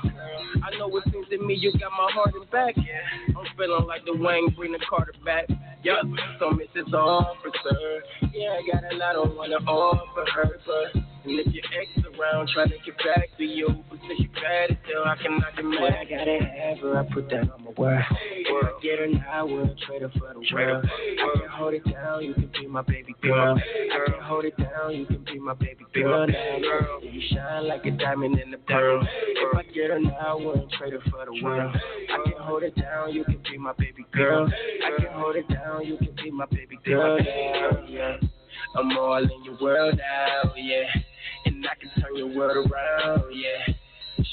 I know it seems to me you got my heart and back, yeah. I'm feeling like the Wayne bring the Carter back. Yup, so Mrs. Officer. Yeah, I got a lot I wanna offer her, but and if your ex around trying to get back to you, but since you bad as hell, I cannot demand. When I gotta have her, I put that on my word. If I get her now, I wouldn't trade her for the world. I can hold it down, you can be my baby girl. I can hold it down, you can be my baby girl. Now you shine like a diamond in the pearl. If I get her now, I wouldn't trade her for the world. I can hold it down, you can be my baby girl. I can hold it down, you can be my baby girl. Now, yeah. I'm all in your world now, yeah. And I can turn your world around, yeah.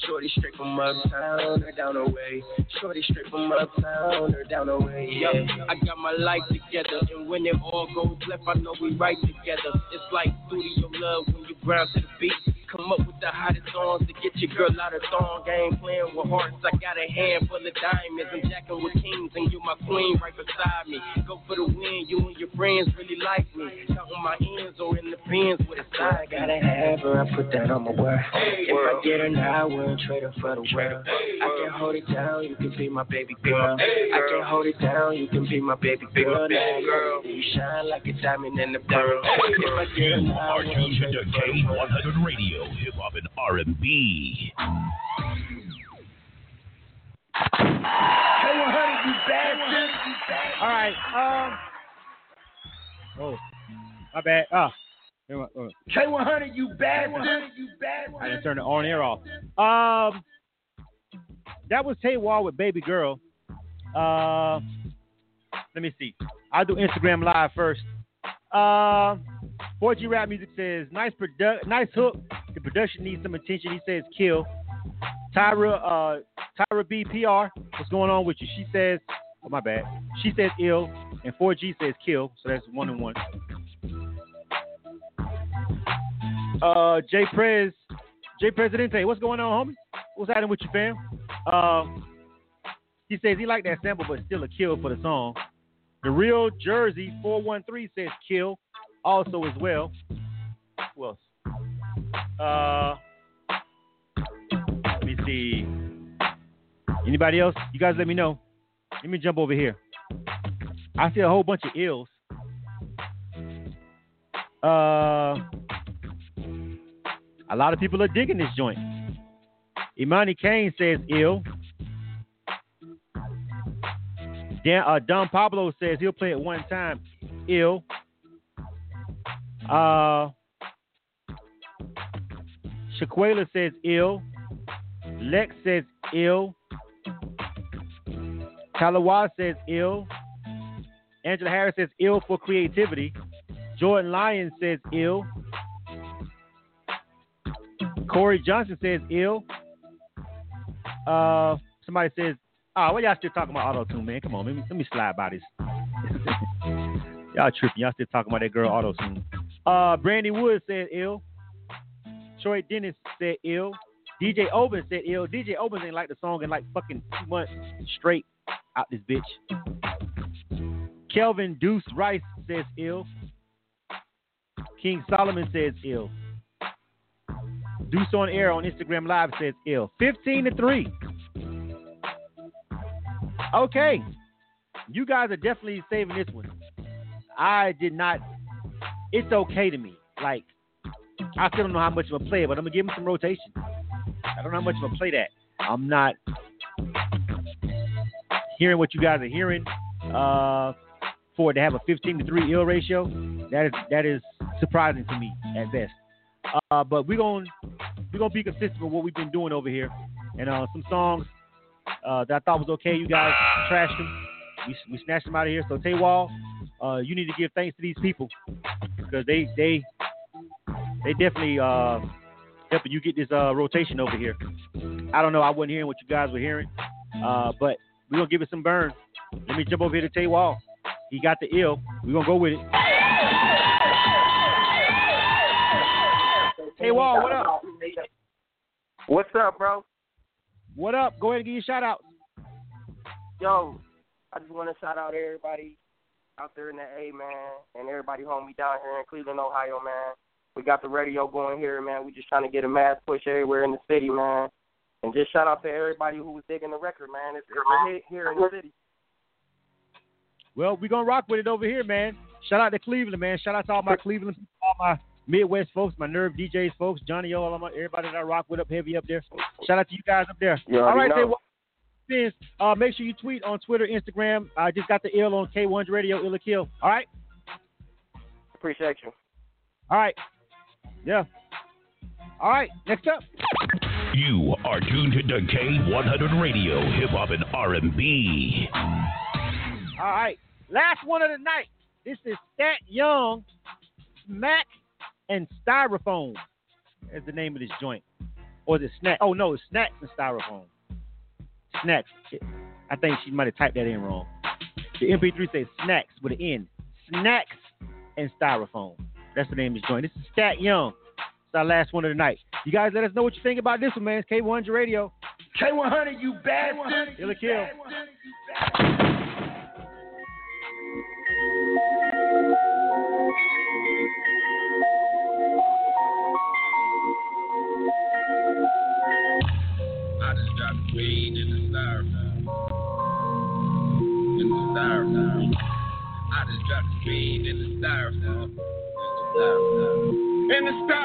Shorty straight from uptown or down the way. Shorty straight from uptown or down the way. Yeah, I got my life together, and when it all goes left, I know we right together. It's like studio love when you ground to the beat. Come up with the hottest songs to get your girl out of thong. Game playing with hearts. I got a handful of diamonds. I'm jacking with kings, and you my queen right beside me. Go for the win. You and your friends really like me. Counting my ends or in the pins with a side. I gotta have her. I put that on my word. If I get her now, I wouldn't trade her for the world. I can hold it down. You can be my baby girl. I can hold it down. You can be my baby girl. Now you shine like a diamond in the pearl. If I get her now, I wouldn't trade her for the world. K100 Radio, Hip Hop and R&B. K100, you bastard. All right. Um. Oh, my bad. Ah. Here we- oh. K100, you bastard. You bastard. I didn't turn the on air off. Um, that was Tay Wall with Baby Girl. Uh, let me see. I'll do Instagram Live first. Uh, 4G Rap Music says nice produ- nice hook. The production needs some attention. He says kill. Tyra uh Tyra BPR, What's going on with you? She says, oh my bad. She says ill, and 4G says kill. So that's one and one. Uh, Jay Prez, Jay Presidente, what's going on, homie? What's happening with you, fam? Um, he says he liked that sample, but still a kill for the song. The real Jersey 413 says kill, also as well. Who else? Uh, let me see. Anybody else? You guys let me know. Let me jump over here. I see a whole bunch of ills. Uh, a lot of people are digging this joint. Imani Kane says ill. Dan, uh, Don Pablo says he'll play it one time. Ill. Uh, Shaquela says ill. Lex says ill. Talawa says ill. Angela Harris says ill for creativity. Jordan Lyon says ill. Corey Johnson says ill. Uh, somebody says, oh, what y'all still talking about auto tune, man? Come on, let me, let me slide by this. y'all tripping. Y'all still talking about that girl auto tune. Uh, Brandy Wood said ill. Troy Dennis said ill. DJ Oben said ill. DJ Oben ain't like the song in like fucking two months straight out this bitch. Kelvin Deuce Rice says ill. King Solomon says ill. Deuce on air on Instagram Live says ill. 15 to 3. Okay. You guys are definitely saving this one. I did not. It's okay to me. Like, I still don't know how much going to play but I'm to give him some rotation. I don't know how much going to play that. I'm not hearing what you guys are hearing. Uh, for it to have a 15 to 3 ill ratio, that is that is surprising to me at best. Uh, but we're gonna we're gonna be consistent with what we've been doing over here, and uh, some songs uh, that I thought was okay. You guys trashed them. We, we snatched them out of here. So Tay Wall, uh, you need to give thanks to these people because they they they definitely uh, helping you get this uh, rotation over here. I don't know. I wasn't hearing what you guys were hearing, uh, but we're gonna give it some burn. Let me jump over here to Tay Wall. He got the ill. We're gonna go with it. Hey Wall, what up? What's up, bro? What up? Go ahead and give your shout out. Yo, I just want to shout out everybody out there in the A, man, and everybody home me down here in Cleveland, Ohio, man. We got the radio going here, man. We just trying to get a mass push everywhere in the city, man. And just shout out to everybody who was digging the record, man. It's, it's a hit here in the city. Well, we're gonna rock with it over here, man. Shout out to Cleveland, man. Shout out to all my Cleveland, people, all my Midwest folks, my Nerve DJs folks, Johnny O, all my everybody that I rock with up heavy up there. Shout out to you guys up there. You all already right, know. say what? Sins. Uh, make sure you tweet on Twitter, Instagram. I just got the ill on K1 Radio, Ill or Kill. All right? Appreciate you. All right. Yeah. All right. Next up. You are tuned to K100 Radio, Hip Hop and R&B. All right. Last one of the night. This is Stat Young, Smack, and Styrofoam. Is the name of this joint. Or the it Snack? Oh, no, it's Snacks and Styrofoam. Snacks. I think she might have typed that in wrong. The MP3 says Snacks with an N. Snacks and Styrofoam. That's the name of this joint. This is Stat Young. It's our last one of the night. You guys let us know what you think about this one, man. It's K100 Radio. K100, you. Ill or Kill. In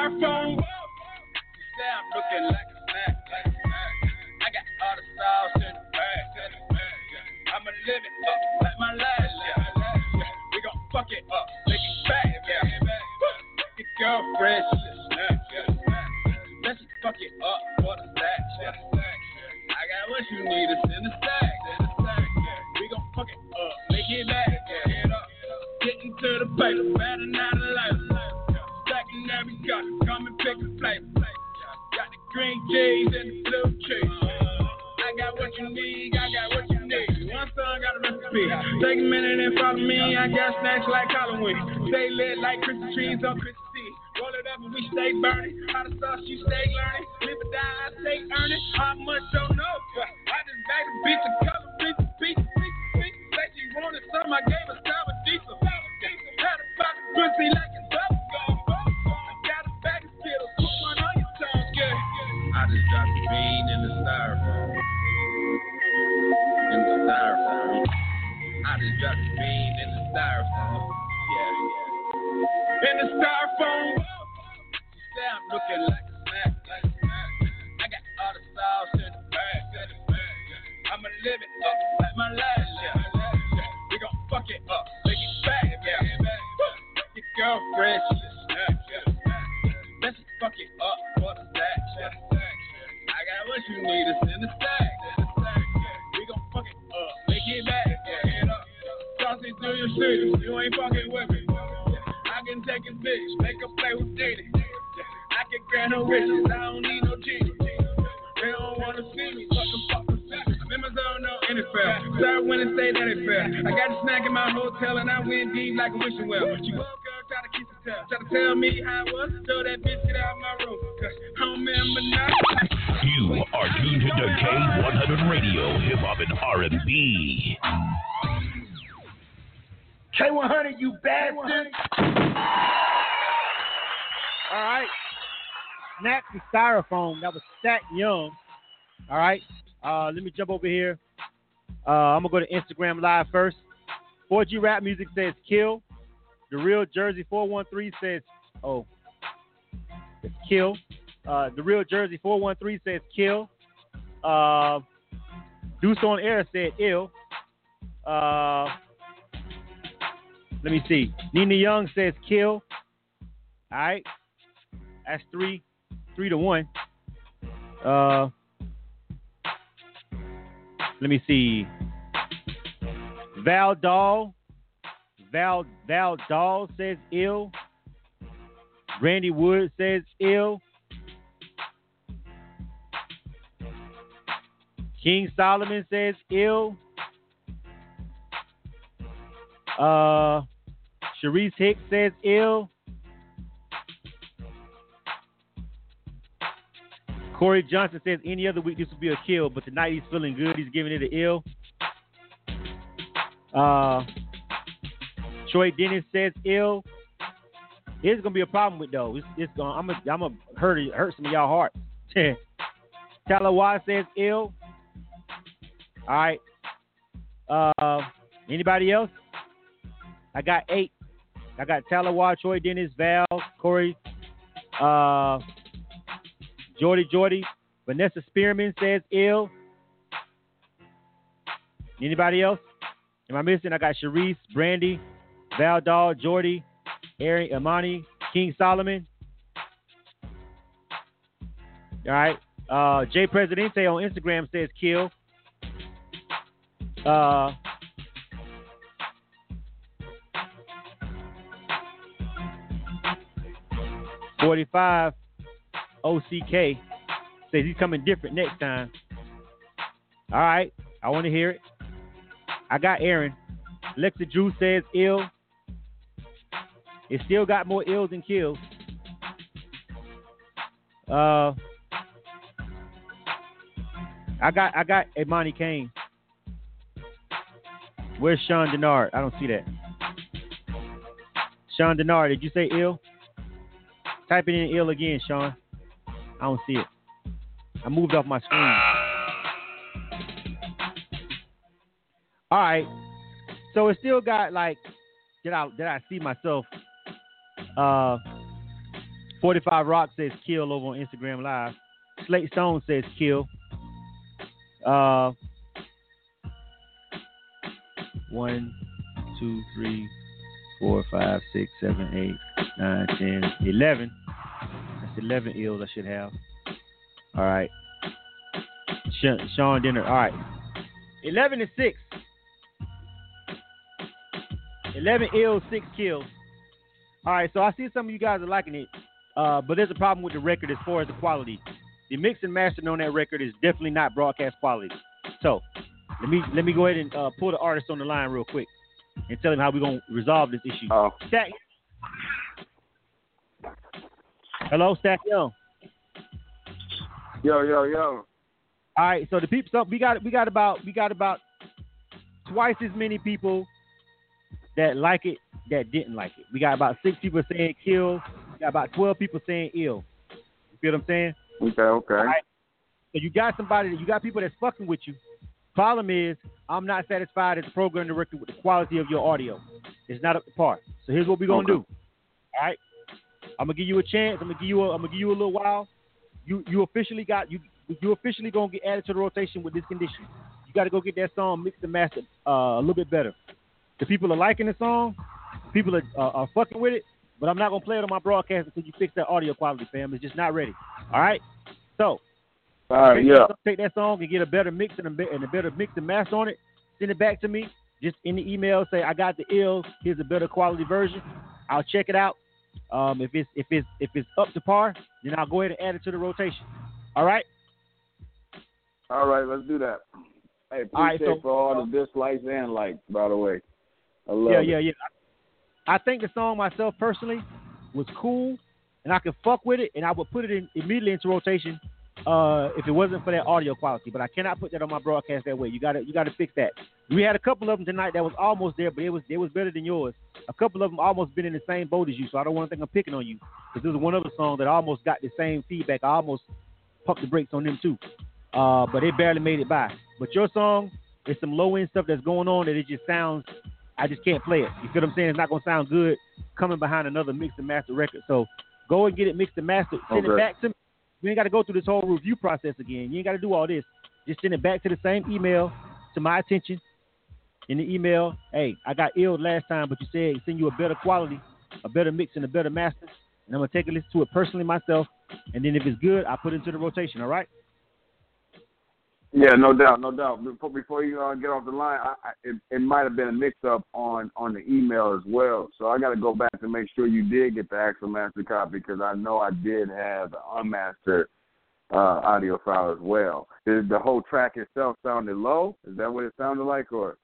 To go to Instagram Live first. 4G Rap Music says kill. The Real Jersey 413 says, oh, it's kill. Uh, the Real Jersey 413 says kill. Uh, Deuce on Air said ill. Uh, let me see. Nina Young says kill. All right. That's three, three to one. Uh, let me see. Val Dahl. Val Val Dahl says ill. Randy Wood says ill. King Solomon says ill. Uh, Sharice Hicks says ill. Corey Johnson says any other week this would be a kill, but tonight he's feeling good. He's giving it an ill. Uh, Troy Dennis says ill. It's gonna be a problem with though. It's, it's gonna I'm gonna I'm gonna hurt hurt some of y'all hearts. Talawa says ill. All right. Uh, anybody else? I got eight. I got Talawa, Troy Dennis, Val, Corey, uh, Jordy Jordy. Vanessa Spearman says ill. Anybody else? Am I missing? I got Sharice, Brandy, Val Doll, Jordy, Aaron, Imani, King Solomon. All right. Uh, Jay Presidente on Instagram says kill. Uh, Forty-five OCK says he's coming different next time. All right, I want to hear it. I got Aaron. Lexa Drew says ill. It still got more ills than kills. Uh, I got I got Imani Kane. Where's Sean Denard? I don't see that. Sean Denard, did you say ill? Type it in ill again, Sean. I don't see it. I moved off my screen. All right. So it still got like did I did I see myself? Uh 45 Rock says kill over on Instagram Live. Slate Stone says kill. Uh one, two, three, four, five, six, seven, eight, nine, ten, eleven. That's eleven ills I should have. All right. Sean Denard. All right. Eleven and six. Eleven ills, six kills. All right. So I see some of you guys are liking it, uh, but there's a problem with the record as far as the quality. The mix and mastering on that record is definitely not broadcast quality. So let me let me go ahead and uh, pull the artist on the line real quick and tell him how we're gonna resolve this issue. Oh. Stack. Hello, Stack Yo. Yo, yo, yo. All right, so the people, so we got we got about we got about twice as many people that like it that didn't like it. We got about six people saying kill. We got about twelve people saying ill. You feel what I'm saying? Okay, okay. Right. So you got somebody that you got people that's fucking with you. Problem is, I'm not satisfied as a program director with the quality of your audio. It's not up to par. So here's what we're gonna Okay. do. All right. I'm gonna give you a chance. I'm gonna give you a, I'm gonna give you a little while. You you officially got you you officially gonna get added to the rotation with this condition. You got to go get that song mixed and mastered uh, a little bit better. The people are liking the song. People are, uh, are fucking with it. But I'm not gonna play it on my broadcast until you fix that audio quality, fam. It's just not ready. All right. So All right, take, yeah. that, take that song and get a better mix and a, and a better mix and master on it. Send it back to me. Just in the email, say I got the ills. Here's a better quality version. I'll check it out. Um, if it's if it's if it's up to par, then I'll go ahead and add it to the rotation. All right. All right, let's do that. Hey, appreciate All right, so- for all the dislikes and likes, by the way. I love yeah, it. yeah, yeah. I think the song myself personally was cool, and I could fuck with it, and I would put it in immediately into rotation uh, if it wasn't for that audio quality. But I cannot put that on my broadcast that way. You got to you got to fix that. We had a couple of them tonight that was almost there, but it was it was better than yours. A couple of them almost been in the same boat as you, so I don't want to think I'm picking on you because there was one other song that almost got the same feedback. I almost pumped the brakes on them too, uh, but they barely made it by. But your song, there's some low end stuff that's going on that it just sounds. I just can't play it. You feel what I'm saying? It's not gonna sound good coming behind another mixed and master record. So go and get it mixed and mastered. Send it back to me. You ain't got to go through this whole review process again. You ain't got to do all this. Just send it back to the same email to my attention. In the email, hey, I got ill last time, but you said send you a better quality, a better mix, and a better master. And I'm gonna take a listen to it personally myself. And then if it's good, I put it into the rotation. All right? Yeah, no doubt, no doubt. Before before you uh, get off the line, I, I, it, it might have been a mix up on on the email as well. So I got to go back and make sure you did get the actual master copy because I know I did have the unmastered uh, audio file as well. Did the whole track itself sounded low? Is that what it sounded like, or?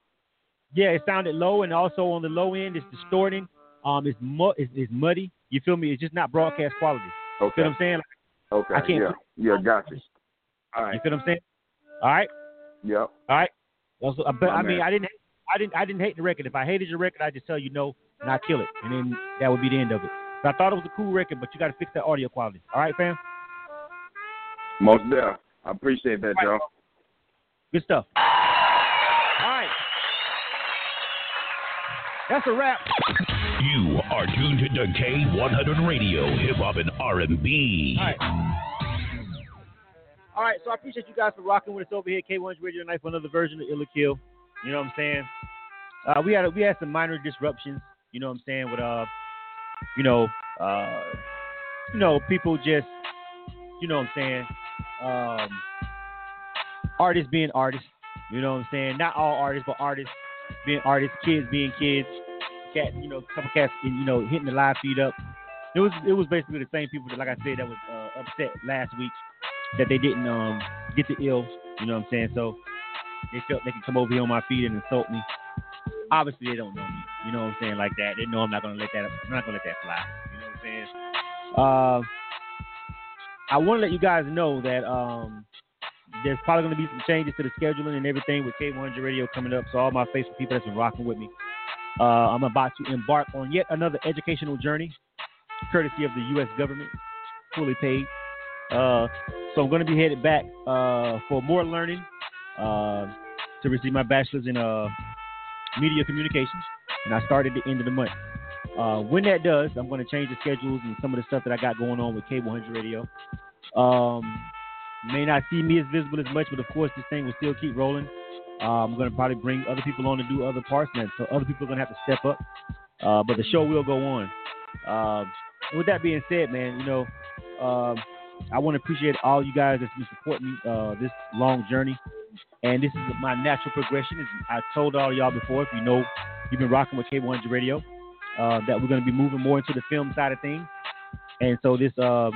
Yeah, it sounded low, and also on the low end, it's distorting. Um, it's mu- it's, it's muddy. You feel me? It's just not broadcast quality. You Okay. feel what I'm saying? Okay. I can't Yeah. Yeah. Gotcha. All You right. feel what I'm saying? All right. Yep. All right. Also, but I mean, man. I didn't, I didn't, I didn't hate the record. If I hated your record, I would just tell you no, and I kill it, and then that would be the end of it. But I thought it was a cool record, but you got to fix that audio quality. All right, fam. Most deaf. I appreciate that, Joe. Good stuff. All right. That's a wrap. You are tuned to K100 Radio, Hip Hop and R&B. All right. All right, so I appreciate you guys for rocking with us over here K1's Radio tonight for another version of Ill or Kill. You know what I'm saying? Uh, we had we had some minor disruptions. You know what I'm saying? With uh, you know, uh, you know, people just, you know what I'm saying? Um, artists being artists. You know what I'm saying? Not all artists, but artists being artists. Kids being kids. Cat, you know, couple cats, you know, hitting the live feed up. It was it was basically the same people that, like I said, that was uh, upset last week that they didn't um get the ill. You know what I'm saying? So they felt they could come over here on my feet and insult me. Obviously, they don't know me. You know what I'm saying? Like that. They know I'm not gonna let that. I'm not gonna let that fly. You know what I'm saying? Uh, I want to let you guys know that um, there's probably going to be some changes to the scheduling and everything with K100 Radio coming up. So all my Facebook people that's been rocking with me, uh, I'm about to embark on yet another educational journey, courtesy of the U.S. government, fully paid. Uh, so I'm going to be headed back uh, for more learning uh, to receive my bachelor's in uh, media communications, and I start at the end of the month. Uh, when that does, I'm going to change the schedules and some of the stuff that I got going on with K100 Radio. Um, may not see me as visible as much, but of course, this thing will still keep rolling. Uh, I'm going to probably bring other people on to do other parts, and so other people are going to have to step up. Uh, but the show will go on. Uh, with that being said, man, you know, I want to appreciate all you guys that's been supporting me uh, this long journey. And this is my natural progression. As I told all y'all before, if you know you've been rocking with K100 Radio, uh, that we're going to be moving more into the film side of things. And so this um,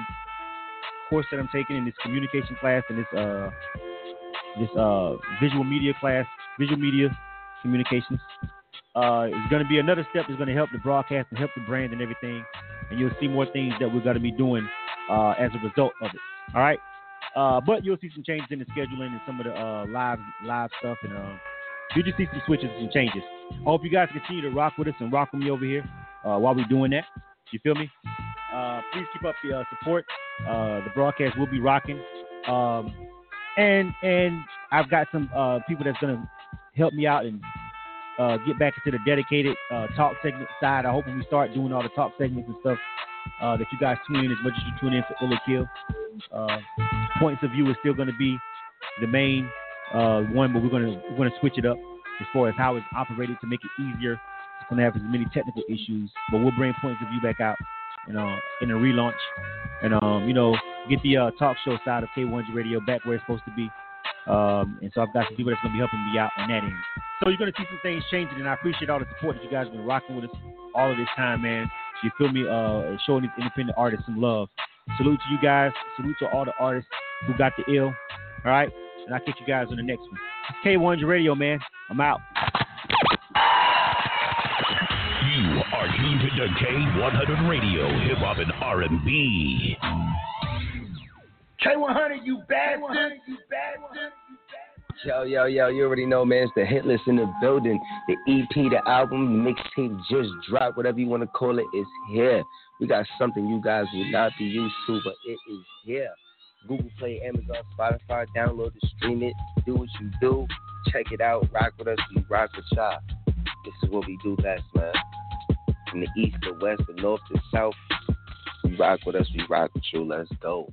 course that I'm taking in this communication class and this uh, this uh, visual media class, visual media communications, uh, is going to be another step. Is going to help the broadcast and help the brand and everything. And you'll see more things that we're going to be doing uh, as a result of it. All right. Uh, but you'll see some changes in the scheduling and some of the uh, live live stuff, and uh, you just see some switches and changes. I hope you guys continue to rock with us and rock with me over here uh, while we're doing that. You feel me? Uh, please keep up the uh, support. The broadcast will be rocking, um, and and I've got some people that's gonna help me out and uh, get back into the dedicated uh, talk segment side. I hope when we start doing all the talk segments and stuff uh, that you guys tune in as much as you tune in for Ill or Kill. Uh, points of view is still going to be the main uh, one, but we're going to we're going to switch it up as far as how it's operated to make it easier. It's going to have as many technical issues, but we'll bring points of view back out, you know, in a relaunch, and um, you know, get the uh, talk show side of K100 Radio back where it's supposed to be. Um, and so I've got some people that's going to be helping me out on that end. So you're going to see some things changing, and I appreciate all the support that you guys have been rocking with us all of this time, man. You feel me? Uh, showing these independent artists some love. Salute to you guys. Salute to all the artists who got the ill. All right, and I'll catch you guys on the next one. K100 Radio, man. I'm out. You are tuned to K100 Radio, Hip Hop and R&B. K100, you bastard. You bastard. Yo, yo, yo, you already know, man. It's the hit list in the building. The EP, the album, the mixtape just dropped, whatever you want to call it, is here. We got something you guys will not be used to, but it is here. Google Play, Amazon, Spotify, download it, stream it, do what you do. Check it out, rock with us, we rock with y'all. This is what we do best, man. From the east to west, the north to south, you rock with us, we rock with you. Let's go.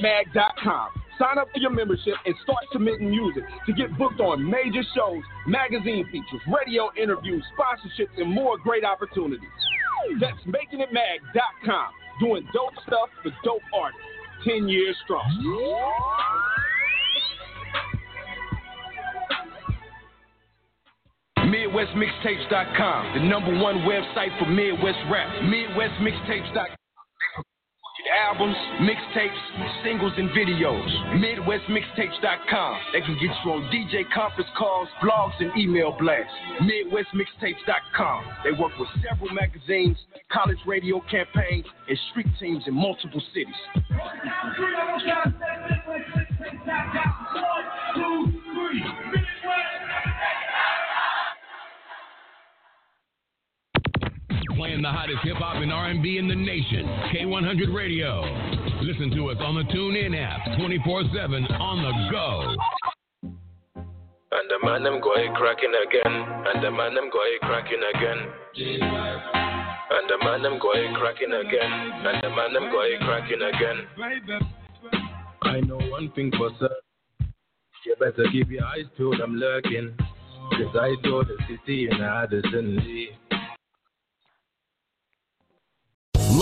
Mag.com. Sign up for your membership and start submitting music to get booked on major shows, magazine features, radio interviews, sponsorships, and more great opportunities. That's makingitmag.com. Doing dope stuff for dope artists. 10 years strong. MidwestMixtapes.com, the number one website for Midwest rap. MidwestMixtapes.com. Albums, mixtapes, singles, and videos. MidwestMixtapes.com. They can get you on DJ conference calls, blogs, and email blasts. MidwestMixtapes.com. They work with several magazines, college radio campaigns, and street teams in multiple cities. Playing the hottest hip hop and R&B in the nation. K100 Radio. Listen to us on the TuneIn app, 24/7 on the go. And the man them go a cracking again. And the man them go a cracking again. And the man them go a cracking again. And the man them go a cracking again. I know one thing for certain. You better keep your eyes peeled, I'm lurking. Cause I saw the city in Addison Lee.